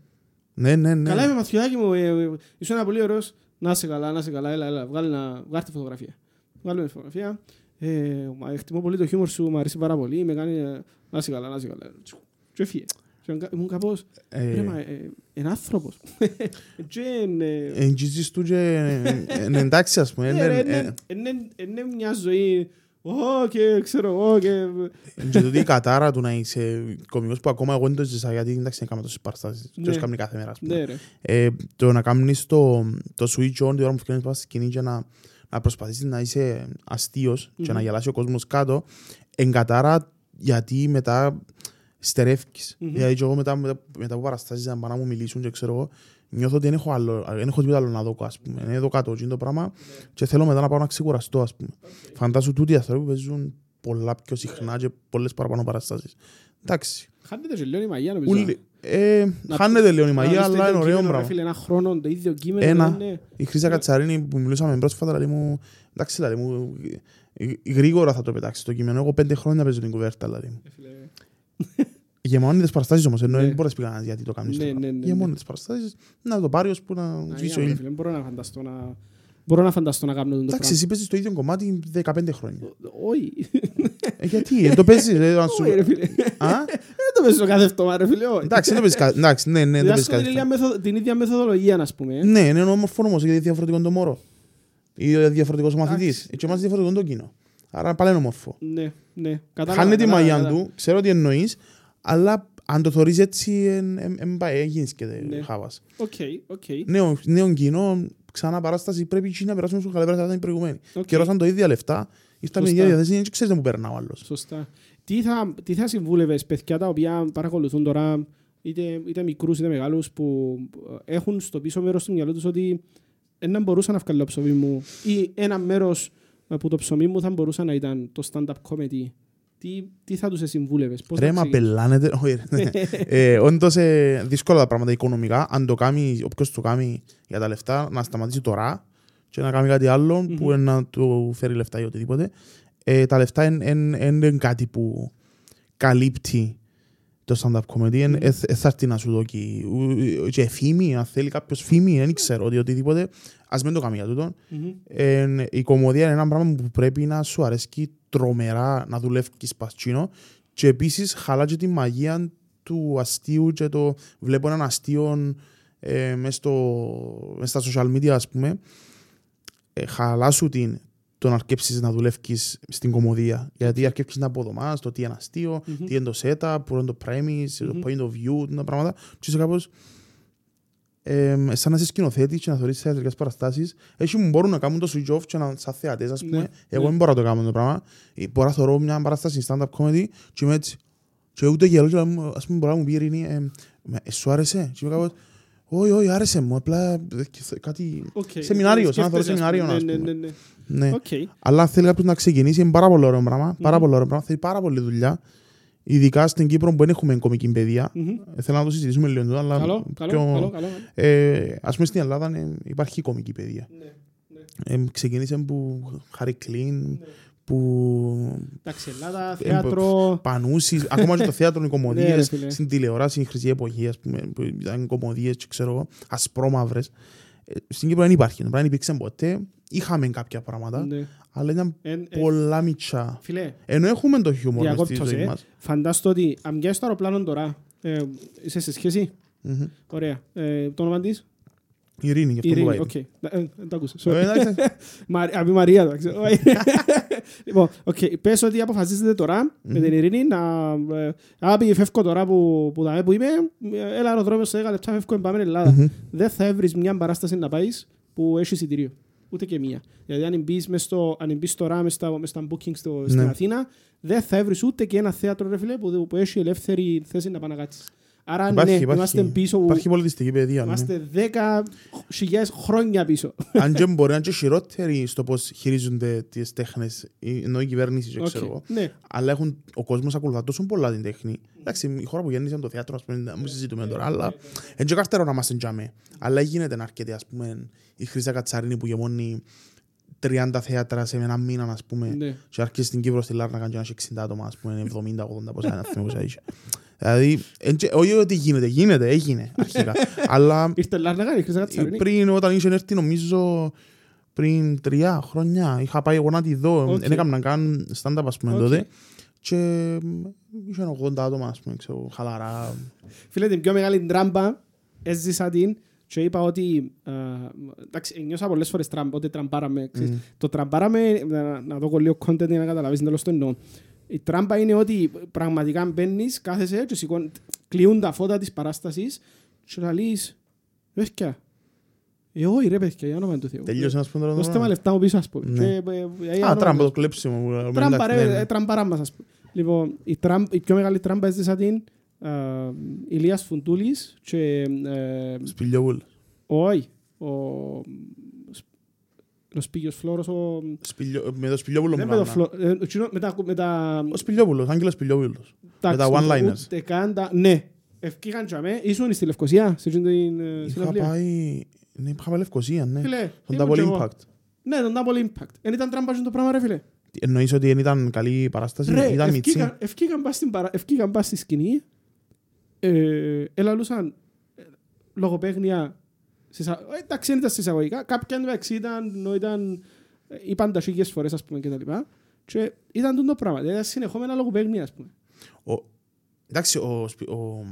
Ναι, ναι, ναι. Καλά είμαι μαθιουδάκι μου, ε, ε, ήσουν ένα πολύ ωραίος. Να είσαι καλά, να είσαι καλά, έλα, έλα, βγάλε να, βγάλε τη φωτογραφία. Βγάλε τη φωτογραφία. Ε, μα, εκτιμώ πολύ το χιούμορ σου, μου αρέσει πάρα πολύ, με κάνει, ε, να είσαι καλά, να είσαι καλά. Τσου, Και έφυγε. Και ήμουν κα- Ήμουν κάπως, Ε, ρε, μα, ε, είναι άνθρωπος. [LAUGHS] Και είναι- Εγγίζεις του και ε, είναι εντάξει ας πούμε. Ναι, ρε, είναι- είναι- είναι- Είναι μια ζωή, «Ω, και ξέρω εγώ, και... ε, Και τούτη η κατάρα του να είσαι κομικός που ακόμα εγώ δεν το ζήσα γιατί εντάξει δεν κάνουμε τόσες παραστάσεις. Ναι. Και ως κάνει κάθε μέρα ας πούμε. Ναι, ρε. Ε, το να κάνεις το, το switch on τη ώρα που φτιάχνεις πάνω στη σκηνή και να, να προσπαθήσεις να είσαι αστείος και Μμμ. να γελάσει ο κόσμος κάτω εγκατάρα γιατί μετά στερεύκεις. Μμμ. Δηλαδή και εγώ μετά, μετά, μετά από παραστάσεις να πάνε να μου μιλήσουν και ξέρω εγώ νιώθω ότι δεν έχω, άλλο, δεν έχω τίποτα άλλο να δω ας πούμε. Είναι εδώ κάτω και είναι το πράγμα και θέλω μετά να πάω να ξεκουραστώ ας πούμε. Φαντάσου τούτοι οι άνθρωποι που παίζουν πολλά πιο συχνά και πολλές παραπάνω παραστάσεις. Εντάξει. Χάνεται και λίγο η μαγεία, νομίζω. Ούλοι, ε, Να- χάνεται λίγο η Να μαγεία, δεις το αλλά ίδιο είναι ωραίο κείμενο, ρε πράγμα. φίλε, Ένα χρόνο, το ίδιο κείμενο. Ένα. είναι- Η Χρύσα Κατσαρίνη που μιλούσαμε πρόσφατα, δηλαδή μου, εντάξει, δηλαδή μου, ε, γρήγορα θα το πετάξει το κείμενο. Εγώ πέντε χρόνια παίζω την κουβέρτα, δηλαδή μου. [LAUGHS] Ε, φίλε, Γεμώνει τις παραστάσεις όμως, ενώ Ναι. δεν μπορείς να πει κανένας γιατί το κάνεις Ναι, τώρα. ναι, ναι, Γεμώνει ναι. τις παραστάσεις, να το πάρει ώσπου να Α, σβήσει ο για, ρε ήλιος. φίλε, Μπορώ να φανταστώ να... Μπορώ να φανταστώ να κάνω τον το Εντάξει, πράγμα. εσύ παίζεις το ίδιο κομμάτι 15 χρόνια. Όχι. Ε, γιατί, ε, το παίζεις, ε, να σου... Όχι, ρε φίλε. Α, Δεν το παίζω κάθε εβδομάδα, ρε φίλε. όχι. εντάξει, δεν το παίζεις κα- εντάξει, ναι, ναι, δεν το παίζεις Διδάσκω κάτι. την ίδια μεθο- την ίδια μεθοδολογία, να πούμε. ε. Ναι, είναι όμορφο όμως, γιατί είναι διαφορετικό το μωρό. Ή ο διαφορετικός ο μαθητής. Εντάξει. Έτσι είμαστε διαφορετικό το κοινό. Άρα πάλι είναι όμορφο. Ναι, ναι. Κατάλαβα, Χάνεται η κατάλαβα, μαγιά κατάλαβα. του, ξέρω τι εννοείς, αλλά αν το θωρείς έτσι, εν- εν- εν πάει, έγινες και Ναι. χάβας. Οκ, οκ. Νέο, νέο κοινό, ξανά παράσταση, πρέπει και να περάσουμε στο καλά πέρα, θα ήταν οι προηγουμένοι. οκ. Και ρώσαν το ίδια λεφτά, ήρθαμε η Σωστά. ίδια διαθέση, δεν ξέρετε που περνά ο άλλος. Σωστά. Τι θα, τι θα συμβούλευες παιδιά τα οποία παρακολουθούν τώρα είτε, είτε μικρούς είτε μεγάλους που ε, έχουν στο πίσω μέρος του μυαλού τους ότι δεν μπορούσα να βγάλω ψωμί μου ή ένα μέρος ε, που το ψωμί μου θα μπορούσε να ήταν το stand-up comedy. Τι, τι θα τους συμβούλευες, πώς Ρε, θα μα ξεκινήσεις; πελάνετε. Όχι, ρε. Ε, Όντως ε, δύσκολα τα πράγματα οικονομικά. Αν το κάνει, όποιος το κάνει για τα λεφτά, να σταματήσει τώρα και να κάνει κάτι άλλο Μμμ. που είναι να του φέρει λεφτά ή οτιδήποτε. Ε, τα λεφτά είναι κάτι που καλύπτει το stand-up comedy. Μμμ. Δεν θα έρθει να σου δώσει ου- και φήμη, αν θέλει κάποιος φήμη, δεν ξέρω ότι οτιδήποτε. Ας μην το κάνει για τούτο. Μμμ. Ε, η κομμωδία είναι ένα πράγμα που πρέπει να σου αρέσει τρομερά να δουλεύεις παστσίνο και επίσης χαλά και τη μαγεία του αστείου και το βλέπω έναν αστείο ε, μες, στο, μες στα social media ας πούμε ε, χαλά σου την το να αρκέψεις να δουλεύεις στην κομμωδία γιατί αρκέψεις να αποδομάς το τι είναι αστείο, Μμμ. τι είναι το setup, που είναι το premise, Μμμ. το point of view, τα πράγματα και είσαι κάπως ε, σαν να είσαι σκηνοθέτης και να θεωρείς θεατρικές παραστάσεις έχει που μπορούν να κάνουν το switch off και να σαν θεατές ας πούμε Ναι, εγώ ναι. δεν μπορώ να το κάνω το πράγμα Ε, μπορώ να θεωρώ μια παράσταση stand-up comedy και είμαι έτσι και ούτε γελώ και να μου- ας πούμε μπορεί να μου πει η Ειρήνη ε, «Μα, ε, σου άρεσε; Και είμαι κάπως όχι όχι άρεσε μου απλά ε, κάτι Οκ. Σεμινάριο, σαν να θωρώ Σκέφτεσαι, ας σεμινάριο, πούμε. ας Ναι, πούμε. ναι, ναι, ναι. ναι Οκ. αλλά αν θέλει κάποιος να ξεκινήσει είναι πάρα πολύ ωραίο πράγμα πάρα πολύ ωραίο πράγμα θέλει πάρα πολύ δουλειά ειδικά στην Κύπρο που δεν έχουμε κομική παιδεία Μμμ. Ε, θέλω να το συζητήσουμε λίγο εδώ, αλλά Καλό, καλό, πιο- καλό, καλό. ε, ας πούμε στην Ελλάδα ε, υπάρχει κομική παιδεία. Ναι, Ε, ξεκίνησε που Harry Κλίν, ναι. Που Εντάξει, Ελλάδα, Ε, θέατρο. Πανούση, ακόμα και το θέατρο [LAUGHS] είναι Ναι, ρε κομμωδίες, φίλε. στην τηλεόραση, η χρυσή εποχή, ας πούμε, που ήταν κομμωδίες και ξέρω εγώ, ασπρόμαυρες. Ε, Στην Κύπρο δεν υπάρχει, δεν υπήρξε ποτέ. Είχαμε κάποια πράγματα, Ναι. αλλά ήταν Εν- ε, πολλά μιτσά. Φίλε, Ενώ έχουμε το χιούμορ μες στη διακόπτω ζωή σε. μας. Φαντάστο ότι αν πιάσεις το αεροπλάνο τώρα, ε, είσαι σε σχέση; Μμμ. Ωραία. Ε, το όνομα της; Η Ειρήνη, γι' αυτό που Ειρήνη. πάει. Οκ. Ε, ε, Δεν το άκουσα. Ε, Sorry. εντάξει. [LAUGHS] Μαρ- Από η Μαρία, εντάξει. Όχι. [LAUGHS] Λοιπόν, οκ. Πες ότι αποφασίζετε τώρα με την Ειρήνη να... ε, Άπη, φεύγω τώρα που, που, δαμε που είμαι. ε, Έλα αεροδρόμιο σε 10 λεπτά, φεύγω, πάμε Ελλάδα. Μμμ. Δεν θα έβρεις μια παράσταση να πάεις που έχει εισιτήριο. Ούτε και μία. Δηλαδή, αν μπεις, μες στο, αν μπεις τώρα μες στα, μες στα bookings στο, στην Ναι. Αθήνα, δεν θα έβρεις ούτε και ένα θέατρο ρε φίλε, που, που έχει ελεύθερη θέση να πάει να κάτσεις. Άρα Υπάρχει, ναι, υπάρχει. είμαστε πίσω, Υπάρχει πολιτιστική παιδεία. ναι. είμαστε 10.000 χρόνια πίσω. [LAUGHS] Αν και μπορεί να είναι και χειρότεροι στο πώς χειρίζονται τις τέχνες, η- ενώ η κυβέρνηση, και ξέρω Οκ. εγώ. Ναι, Αλλά έχουν, ο κόσμος ακολουθά τόσο πολλά την τέχνη. Εντάξει, η χώρα που γέννησε το θέατρο, ας πούμε, δεν μου συζητούμε τώρα, αλλά είναι και καρτερό να είμαστε τζάμε. Αλλά γίνεται να αρκετή, ας πούμε, η Χρύσα Κατσαρίνη που γεμώνει 30 θέατρα σε ένα μήνα, ας πούμε, ναι. και άρχισε στην Κύπρο στη Λάρνακα και να έχει 60 άτομα, ας πούμε, 70-80, πόσα είναι, θυμάμαι πόσα είχε. Δηλαδή, εν και- όχι ότι γίνεται, γίνεται, έγινε αρχικά. [LAUGHS] Αλλά Ήρθε Λάρνακα, ήρθε Κατσαρίνη. πριν όταν είχε έρθει νομίζω πριν τρία χρόνια είχα πάει εγώ να τη δω, Οκ. δεν έκανα καν stand-up ας πούμε Οκ. τότε και είχε 80 άτομα ας πούμε, ξέρω, χαλαρά. Φίλε, την πιο μεγάλη τράμπα έζησα την και είπα ότι ε, εντάξει, νιώσα πολλές φορές τραμπ, ότι τραμπάραμε. ξέρεις. Μμ. Το τραμπάραμε, να, να δω λίγο content για να καταλαβείς τέλος το εννοώ. Η τράμπα είναι ότι πραγματικά μπαίνεις, κάθεσαι και σηκών, κλείουν τα φώτα της παράστασης και να λαλείς, παιδιά, ε, όχι ρε παιδιά, για όνομα του Θεού. Τελείωσε ας πούμε τώρα το Δώστε με πράγμα. λεφτά μου πίσω, ας πούμε. Ναι. Και, ε, ε, για Α, όνομα τράμπα του το κλέψιμο. που λέμε, Τράμπα εντάξει, ρε, ναι, ναι. ε, τραμπαρά μας ας πούμε. Λοιπόν, η, τραμπ, η πιο μεγάλη τράμπα έζησα την ε, Ηλίας Φουντούλης και ε, Σπηλιόπουλος. όχι, ο, ο Σπίγιος Φλόρος, ο, Σπηλιό- Με το Σπηλιόπουλο δεν με το μιλάμε. Φλό, ε, ο εκείνο- με τα, με τα, Ο Σπηλιόπουλος, Άγγελος Σπηλιόπουλος. τα, τα one-liners. Ούτε καν τα, ναι, ευκήγαν και αμέ, ήσουν στη Λευκοσία, σε εκείνη την ε, Είχα συναυλία. πάει... Ναι, είχα πάει Λευκοσία, ναι. Φίλε, Τον ήμουν Double και εγώ. Impact. Ναι, τον Double Impact. Εν ήταν τράμπα το πράγμα ρε φίλε. Εννοείς ότι δεν ήταν καλή παράσταση, Ρε, ήταν μητσή. ευκήκαν- ευκήκαν πας στην παρα- ευκήκαν πας στη σκηνή, ε, ελαλούσαν ε, λογοπαίγνια, συσσα- ε, εντάξει δεν ήταν συσσαγωγικά, κάποια εντάξει ήταν, ενώ ήταν, ε, είπαν τα χίλιες φορές ας πούμε και τα λοιπά, και ήταν τούτο πράγμα, δηλαδή ήταν συνεχόμενα λογοπαίγνια ας πούμε. Ο- Εντάξει, ο, Σπι- ο,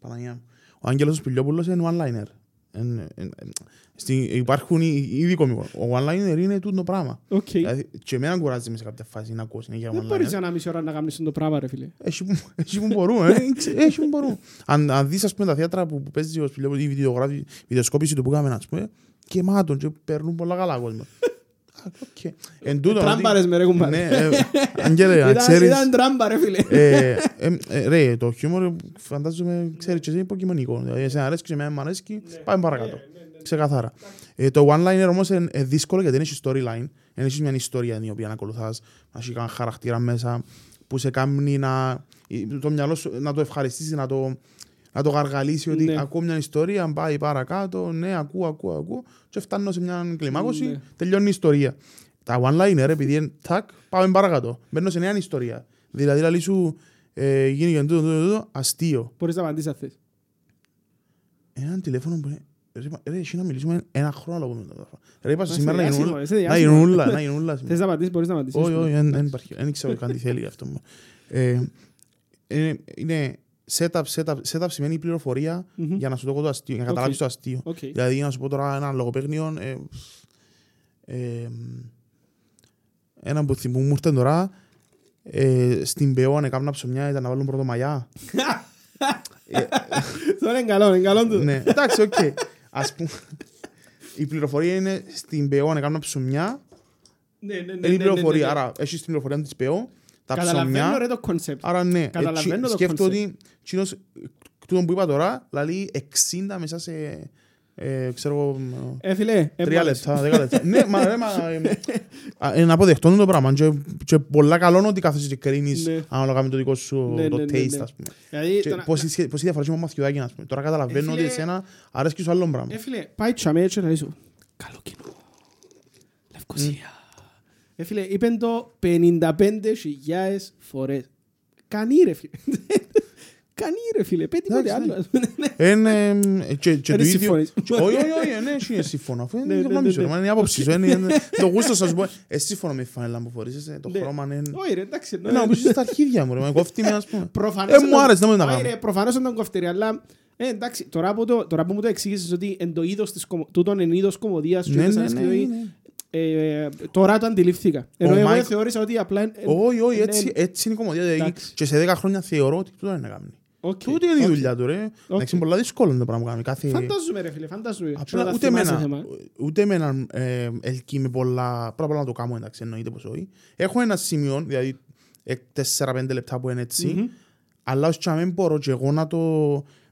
Παναγιά μου, ο Άγγελος Σπηλιόπουλος είναι one-liner. Εν- εν- εν- στη- υπάρχουν οι- ήδη κομικό. Ο one-liner είναι τούτο πράγμα. Οκ. Δηλαδή, και εμένα κουράζει με σε κάποια φάση να ακούω συνέχεια Δεν μπορείς one-liner. ένα μισή ώρα να κάνεις το πράγμα ρε φίλε. Έχει που- Έχει που μπορούμε, ε, [LAUGHS] ξε- έχει που μπορούμε. Αν, αν δεις ας πούμε τα θέατρα που, που παίζει ο Σπηλιόπουλος, η βιντεογράφη- βιντεοσκόπηση του που κάνουμε ας πούμε, γεμάτον και παίρνουν πολλά καλά κόσμος. Τράμπαρες με ρε κουμπάρε. Ναι, ε, Αγγέλε, να Ήταν- ξέρεις, Ήταν τράμπα ρε φίλε. ε, ε, ε, ρε, το χιούμορ φαντάζομαι, ξέρεις, και εσύ είναι υποκειμονικό. Δηλαδή, εσένα αρέσει και εμένα μου αρέσει, πάμε παρακάτω. Ξεκαθάρα. Ε, το one-liner όμως είναι ε, δύσκολο γιατί δεν έχεις storyline. Δεν έχεις μια ιστορία την οποία να ακολουθάς, να έχει κανένα χαρακτήρα μέσα που σε κάνει να, ε, το μυαλό σου να το ευχαριστήσεις, να το, να το γαργαλίσει ότι Ναι. ακούω μια ιστορία, πάει παρακάτω, ναι, ακούω, ακούω, ακούω και φτάνω σε μια κλιμάκωση, Ναι. τελειώνει η ιστορία. Τα one-liner, επειδή είναι τάκ, πάμε παρακάτω. Μπαίνω σε νέα ιστορία. Δηλαδή, λέει σου, ε, γίνει και τούτο, τούτο, τούτο, αστείο. Μπορείς να απαντήσεις αν θες. Ένα τηλέφωνο που είναι... Ρε, είπα, ρε, εσύ να μιλήσουμε ένα χρόνο να πούμε το Ρε, είπα Είσαι σήμερα να διάσημο, γίνουν είσαι να διάσημο. γίνουν όλα, να γίνουν όλα. σήμερα. [LAUGHS] Θες να απαντήσεις, μπορείς να απαντήσεις. Όχι, όχι, δεν υπάρχει. Δεν ξέρω καν τι θέλει αυτό. μου. Ε, ε, Είναι setup, setup, setup σημαίνει πληροφορία Μμμ. για να σου το πω το αστείο, για να Οκ. καταλάβεις το αστείο. Οκ. Δηλαδή, να σου πω τώρα ένα λογοπαίγνιο, ε, ε, ένα που θυμ- που μου ήρθε τώρα, ε, στην ΠΕΟ έκανα ψωμιά, ήταν να βάλουν πρωτομαγιά. [LAUGHS] Τώρα είναι καλό, είναι καλό τούτο. ναι, εντάξει, οκ. Ας πούμε, η πληροφορία είναι στην ΠΕΟ έκανα ψωμιά, Ναι, ναι, ναι, είναι ναι, η ναι, πληροφορία, ναι. άρα έχεις την πληροφορία της ΠΕΟ, τα Καταλαβαίνω ψωμιά, ρε το concept. άρα ναι, Καταλαβαίνω έτσι, το σκέφτομαι concept. ότι εκείνος, τούτο που είπα τώρα, δηλαδή 60 μέσα σε, ε, ξέρω εγώ, Ε, φίλε, ε, Τρία μπορείς. λεπτά, δέκα λεπτά. Ναι, μα ρε, μα... ε, α, Είναι αποδεκτό το πράγμα και, και πολλά καλό είναι ότι κάθεσαι και κρίνεις Ναι. ανάλογα με το δικό σου Ναι, το ναι, ναι, taste, ναι. ας πούμε. Δηλαδή, Και τώρα- πώς είσαι πώς είναι διαφορά και με μαθιουδάκι, ας πούμε. Τώρα καταλαβαίνω Ε, ότι φίλε- εσένα αρέσκει σου άλλο πράγμα. Ε, φίλε, πάει τσαμέ και να σου καλό κοινό. Λευκοσία. Ε, φίλε, είπεν το 55.000 φορές. Κανεί ρε φίλε. Κανεί ρε φίλε. Πέ τίποτε Εντάξει, άλλο. Είναι, ε, και, και Δεν το ίδιο... συμφωνείς. και- Όχι, όχι, όχι, ναι, εσύ είναι σύμφωνο. Αφού Ναι, είναι ναι, η γνώμη ναι, σου, ναι. ρε, μα είναι η άποψη σου. είναι- είναι- [LAUGHS] Το γούστο σας πω, εσύ σύμφωνο με τη φανέλα που φορείς, ε, το Ναι. χρώμα είναι... Όχι ρε, εντάξει. Ε, Να μου πεις στα αρχίδια μου, ρε, μα κόφτει με, ας πούμε. Προφανώς Ε, ήταν- μου άρεσε, δεν μου τα Όχι, κάνω. ρε, Προφανώς ήταν κοφτερή, αλλά ε, εντάξει, τώρα που, το, τώρα που μου το εξήγησες ότι εν το είδος της, κομ- τούτον εν είδος κωμωδίας σου, Ναι, είδες ναι, ένα ναι, σκηνή, ναι. Ε, τώρα το αντιληφθήκα. Ενώ Ο εγώ Μάικ- θεώρησα ότι απλά... ε, Όχι, όχι, ε, έτσι, ε, έτσι είναι η κωμωδία. δηλαδή, Εντάξει. Και σε 10 χρόνια θεωρώ ότι τούτο είναι να κάνει. οκ, Τούτη είναι η οκ. δουλειά του, ρε. Εντάξει, είναι πολλά δύσκολο το πράγμα που κάνει. Κάθε... Φαντάζομαι ρε φίλε, φαντάζομαι. Και να Απλά τα ούτε θυμάσαι εμένα, θέμα. ούτε εμένα ε, ελκύει με πολλά, πρώτα απ' όλα να το κάνω, εντάξει, εννοείται πως όχι. Έχω ένα σημείο, δηλαδή 4-5 λεπτά που είναι έτσι, Μμμ. αλλά ως και αν δεν μπορώ και εγώ να το,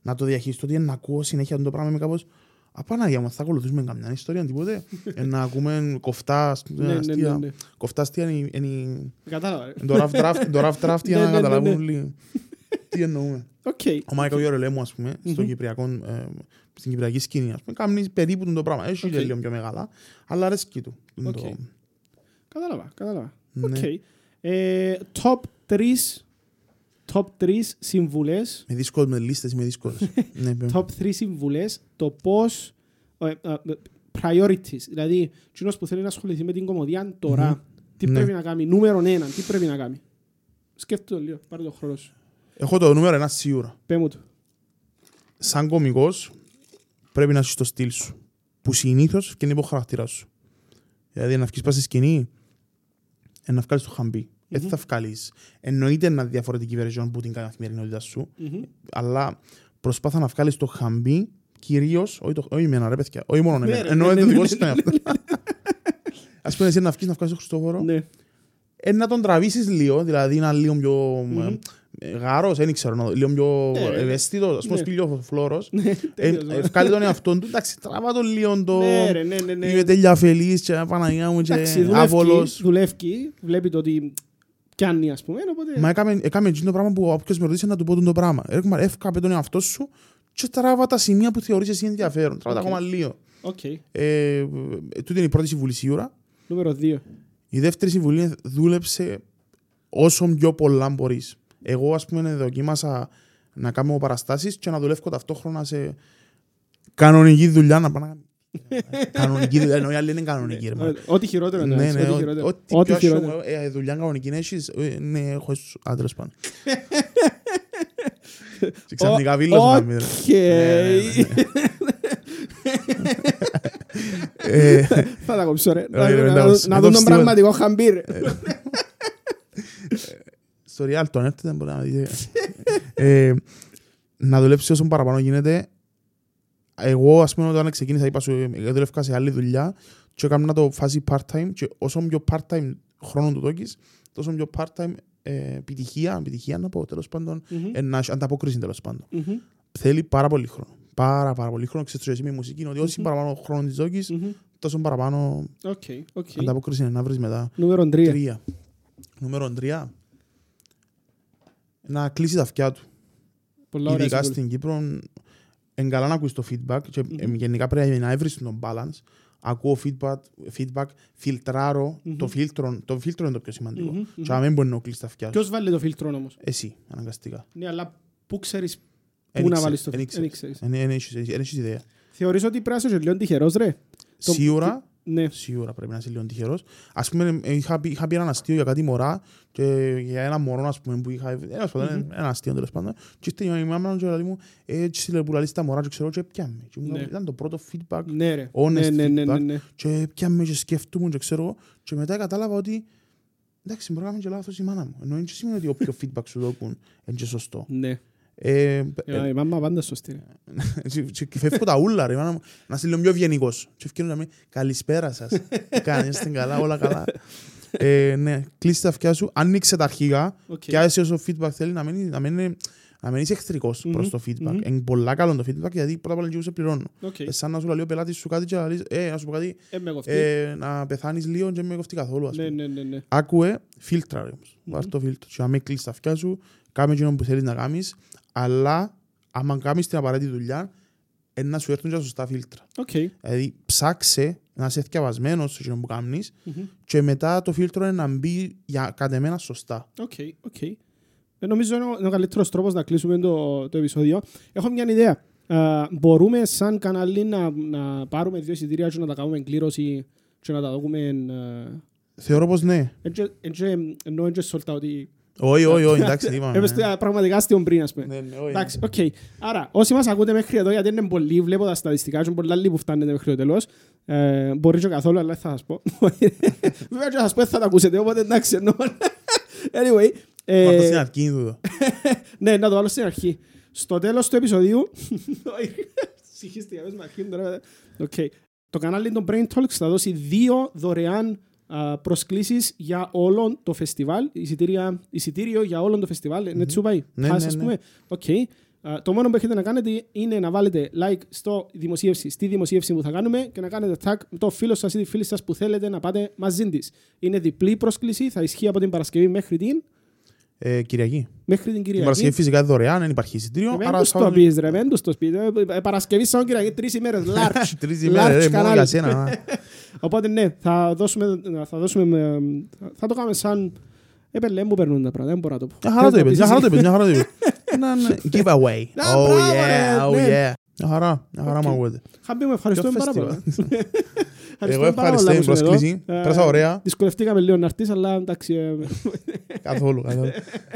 να το διαχειριστώ, ότι να ακούω συνέχεια το πράγμα με κάπως α Παναγία μας, θα ακολουθήσουμε καμιά ιστορία, τίποτε. Ε, να ακούμε κοφτά, Ναι, ναι, ναι, αστεία. ναι. Κοφτά αστεία είναι, είναι, είναι Κατάλαβα. ρε. το rough draft, το rough draft για Ναι, να ναι, ναι, καταλάβουν ναι. όλοι τι εννοούμε. Οκ. Ο Μάικλ Γιωρελέμου, ας πούμε, στο Κυπριακό, ε, στην Κυπριακή σκηνή, ας πούμε, κάνει περίπου το πράγμα. Έχει Οκ. και λίγο πιο μεγάλα, αλλά αρέσκει του. Είναι Οκ. το- Κατάλαβα, κατάλαβα. Ναι. Οκ. Ε, Top 3 top 3 συμβουλές Με δύσκολο, με λίστες, με δύσκολο. [LAUGHS] ναι, παι. top 3 συμβουλές το πώς ε, ε, priorities, δηλαδή κοινός που θέλει να ασχοληθεί με την κωμωδία τώρα, τι Ναι. πρέπει να κάνει, νούμερο ένα, τι πρέπει να κάνει. Σκέφτομαι το λίγο, πάρε το χρόνο σου. Έχω το νούμερο ένα σίγουρα. Πέ μου το. Σαν κωμικός πρέπει να έχεις το στυλ σου. Που συνήθως και είναι υπό χαρακτήρα σου. Δηλαδή να βγεις πας στη σκηνή, ε, να βγάλεις το χαμπί. Έτσι θα βγάλεις. Εννοείται ένα διαφορετική version που την καθημερινότητα σου, Μμμ. αλλά προσπάθα να βγάλεις το χαμπί κυρίως, όχι, το, όχι εμένα ρε παιδιά, όχι μόνο Ναι, εμένα, ρε, ενώ ναι, είναι το ναι, δικό ναι, σου τον εαυτό. Ας πούμε εσύ να βγεις να βγάλεις τον Χριστόφορο, Ναι. ε, να τον τραβήσεις λίγο, δηλαδή να λίγο πιο Μμμ. ε, γάρος, δεν ξέρω, να- λίγο πιο Ναι, ρε. ευαίσθητος, ας πούμε Ναι. λίγο φλόρος. Ναι, Ε, τέλειος, ε, Βγάλει τον εαυτόν του, εντάξει, τραβά τον λίγο το... Ναι, ρε, ναι, ναι, ναι. Είμαι τέλεια αφελής και Παναγιά μου Εντάξει, και δουλεύει, άβολος. δουλεύει, βλέπει το ότι πιάνει, ας πούμε, οπότε... Μα έκαμε, έκαμε εκείνο το πράγμα που όποιος με ρωτήσει να του πω τον το πράγμα. Έρχομαι, εύκαπε τον εαυτό σου και τράβα τα σημεία που θεωρείς εσύ ενδιαφέρον. Τράβα τα Οκ. ακόμα λίγο. Οκ. Ε, ε, τούτη είναι η πρώτη συμβουλή σίγουρα. Νούμερο 2. Η δεύτερη συμβουλή είναι δούλεψε όσο πιο πολλά μπορείς. Εγώ, ας πούμε, δοκίμασα να κάνω παραστάσεις και να δουλεύω ταυτόχρονα σε κανονική δουλειά. Να πάω να... κανονική δουλειά, ενώ οι άλλοι είναι κανονικοί. ρε, μα. Ό,τι χειρότερο Ναι, είναι. ναι, Ό,τι ό- χειρότερο. ό,τι Ό,τι πιο άσχημο, χειρότερο. ε, ε, δουλειά κανονική έχεις, ε, ναι, έχω άντρες πάνω. [LAUGHS] Και ξαφνικά βίλος να μην, ρε. Οκ. Ναι, ναι, [LAUGHS] Ε, Θα τα κόψω ρε. Όχι, ρε, Να- εντάξει, Να με δουν το τον στίβο. πραγματικό χαμπίρ. Στο Real τον έρθετε, μπορεί να δείτε. [LAUGHS] Ε, Να δουλέψει όσο παραπάνω γίνεται. Εγώ, ας πούμε, όταν ξεκίνησα, είπα σου, ε, δούλευκα σε άλλη δουλειά και έκανα το φάση part-time και όσο πιο part-time χρόνο του δώκεις, τόσο πιο part-time ε, επιτυχία, επιτυχία να πω, τέλος πάντων, Μμμ. ε, να έχει ανταπόκριση τέλος πάντων. Μμμ. Θέλει πάρα πολύ χρόνο. Πάρα, πάρα πολύ χρόνο. Ξέρεις εσύ με μουσική, είναι ότι όσο παραπάνω χρόνο της δώκεις, Μμμ. τόσο παραπάνω Οκ, οκ. ανταπόκριση είναι να βρεις μετά. Νούμερο 3. Τρία. Νούμερο τρία. Να κλείσεις τα αυτιά του. Πολλά ωραία Ειδικά συμβουλή. στην Κύπρο, είναι καλά να ακούεις το feedback και Μμμ. ε, γενικά πρέπει να έβρεις τον balance. Ακούω feedback, feedback φιλτράρω Μμμ. το φίλτρο. Το φίλτρο είναι το πιο σημαντικό. Μμμ, μμμ. Και να μην μπορεί να κλείσει τα αυτιά σου. Ποιος βάλει το φίλτρο όμως; Εσύ, αναγκαστικά. Ναι, αλλά πού ξέρεις Εν πού να ήξερες, βάλεις το εν φίλτρο; ήξερες. Δεν ξέρεις. Εν- εν έχεις- εν έχεις ιδέα. Θεωρείς ότι πρέπει να είσαι λίγο τυχερός ρε; Το- Σίγουρα, Ναι. σίγουρα πρέπει να είσαι λίγο τυχερός. Ας πούμε, ε, είχα, πει- είχα πει ένα αστείο για κάτι μωρά και για ένα μωρό, ας πούμε, που είχα... Ένας πάντων, ένα αστείο τέλος πάντων. Και ήρθε η μάμα μου και λέει μου, έτσι λέει που λαλείς τα μωρά και ξέρω και πιάμε. Και μου Ναι. ήταν το πρώτο feedback Ναι ρε. honest Ναι, ναι, ναι, ναι, feedback. ναι. και πιάμε και σκέφτομαι και ξέρω και μετά κατάλαβα ότι εντάξει μπορεί να κάνει και λάθος η μάνα μου. Ενώ δεν σημαίνει ότι όποιο [LAUGHS] feedback σου δώκουν είναι και σωστό. Ναι. Ε, ε, Ε, Η μάμα πάντα σωστή. και- και- και φεύγω τα ούλα ρε, η μάνα μου, να είσαι λίγο πιο ευγενικός. Και ευκαιρία να μην καλησπέρα σας. Τι κάνεις, είστε καλά, όλα καλά. Ε, ναι, κλείσε τα αυτιά σου, ανοίξε τα αρχικά Οκ. και άσε όσο feedback θέλει να μην, να μην, είναι- να μην είσαι εχθρικός Μμμ, προς το feedback. μμμ. Είναι πολλά καλό το feedback γιατί πρώτα απ' όλα και εγώ σε πληρώνω. Οκ. Ε, Σαν να σου λέει ο πελάτης σου κάτι και να λες, ε, να σου πω κάτι, Ε, με κοφτεί. ε, να πεθάνεις λίγο και με κοφτεί καθόλου. ας Ναι, πούμε. ναι, ναι, ναι. Άκουε, φίλτραρε όμως. Βάρ' το φίλτρο. Και να μην κλείσεις τα αυτιά σου, κάμε εκείνο που θέλεις να κάνεις, αλλά άμα κάνεις την απαραίτητη δουλειά, ε, να σου έρθουν και τα σωστά φίλτρα. Οκ. Δηλαδή ψάξε να είσαι θκιαβασμένος σε εκείνο που κάνεις Μμμ. και μετά το φίλτρο είναι να μπει για κατ' εμένα σωστά. Οκ, οκ. Ε, Νομίζω είναι ο- είναι ο καλύτερος τρόπος να κλείσουμε το, το επεισόδιο. Έχω μια ιδέα. Α, μπορούμε σαν κανάλι να, να πάρουμε δύο εισιτήρια και να τα κάνουμε κλήρωση και να τα δούμε... ε, Θεωρώ πως ναι. έτσι- έτσι, Εννοώ έτσι σόλτα ότι... Όχι, όχι, όχι, εντάξει, [LAUGHS] τι είπαμε. Έπαιζε το πραγματικά στον πριν, ας πούμε. Ναι, ναι, όχι. Εντάξει, οκ. Άρα, όσοι μας ακούτε μέχρι εδώ, γιατί είναι πολλοί, βλέπω τα στατιστικά, και πολλά λίγοι που φτάνετε μέχρι το τέλος, ε, μπορεί και καθόλου, αλλά δεν θα σας πω. [LAUGHS] Βέβαια και θα σας πω, δεν θα τα ακούσετε, οπότε εντάξει, εννοώ. [LAUGHS] Anyway, ε, Μα αυτό στην αρχή είναι τούτο. ναι, να το βάλω στην αρχή. Στο τέλος του επεισοδίου... Όχι, Συγχύστηκα, πες με αρχή μου τώρα. Οκ. Το κανάλι των Brain Talks θα δώσει δύο δωρεάν α, προσκλήσεις για όλο το φεστιβάλ. Εισιτήρια, εισιτήριο για όλο το φεστιβάλ. Είναι έτσι σου πάει. Ναι, Pass, ναι, ας ναι. πούμε. Οκ. Α, Το μόνο που έχετε να κάνετε είναι να βάλετε like στο δημοσίευση, στη δημοσίευση που θα κάνουμε και να κάνετε tag το φίλο σας ή τη φίλη σας που θέλετε να πάτε μαζί της. Είναι διπλή πρόσκληση, θα ισχύει από την Παρασκευή μέχρι την, Ε, Κυριακή. μέχρι την Την Κυριακή. Παρασκευή φυσικά είναι δωρεάν, δεν υπάρχει εισιτήριο. Ε, άρα Δεν τους θα- το πεις ρε, δεν τους το πεις. Ε, ε, Παρασκευή σαν Κυριακή, τρεις ημέρες, [LAUGHS] large. Τρεις large ημέρες, ρε, μόνο κανάλι. για σένα. α. [LAUGHS] Οπότε ναι, θα δώσουμε, θα δώσουμε, ε, θα το κάνουμε σαν Ε, πέλε, μου περνούν τα πράγματα, δεν μπορώ να το πω. Μια χαρά το Πες είπες, το μια χαρά το πεις. είπες, μια χαρά το είπες. [LAUGHS] Να, ναι, giveaway. Να, Oh μπράβο, yeah, ρε, oh ναι. yeah. Μια χαρά, μια χαρά Οκ. μου ακούγεται. Χαμπή μου, ευχαριστούμε Ποιο πάρα πολλά. Festival? Εγώ Ευχαριστούμε πάρα ευχαριστώ πολλά την που είσαι εδώ. πρόσκληση. Ε, Πέρασα ωραία. Δυσκολευτήκαμε λίγο να έρθεις, αλλά εντάξει. ε, [LAUGHS] Καθόλου, καθόλου.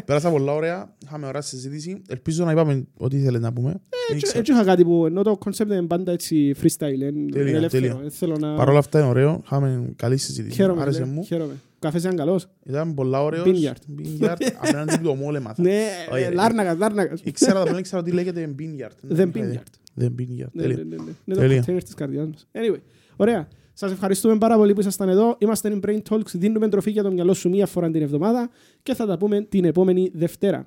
Πέρασα πολλά ωραία. Είχαμε ωραία συζήτηση. Ελπίζω να είπαμε ό,τι ήθελε να πούμε. Δεν έτσι- ξέρω. Έτσι είχα κάτι που ενώ το concept είναι πάντα έτσι freestyle, είναι Τέλεια, ελεύθερο. τέλεια. Δεν θέλω να... Παρ' όλα αυτά είναι ωραίο. Είχαμε καλή συζήτηση. Χαίρομαι, Άρεσε ρε, μου. χαίρομαι. Ο καφές ήταν καλός. Ήταν πολλά ωραίος. Vineyard. Vineyard. Απέναντι από το μόλ έμαθα. Ναι, Όχι, ε, ρε. Λάρνακας, Λάρνακας. Ήξερα, δεν ήξερα ότι λέγεται Vineyard. The Vineyard. The Vineyard. Ναι, Τέλεια. ναι, ναι, ναι. Είναι το Τέλεια. container της καρδιάς μας. Anyway, ωραία. Σας ευχαριστούμε πάρα πολύ που ήσασταν εδώ. Είμαστε in Brain Talks. Δίνουμε τροφή για το μυαλό σου μία φορά την εβδομάδα και θα τα πούμε την επόμενη Δευτέρα.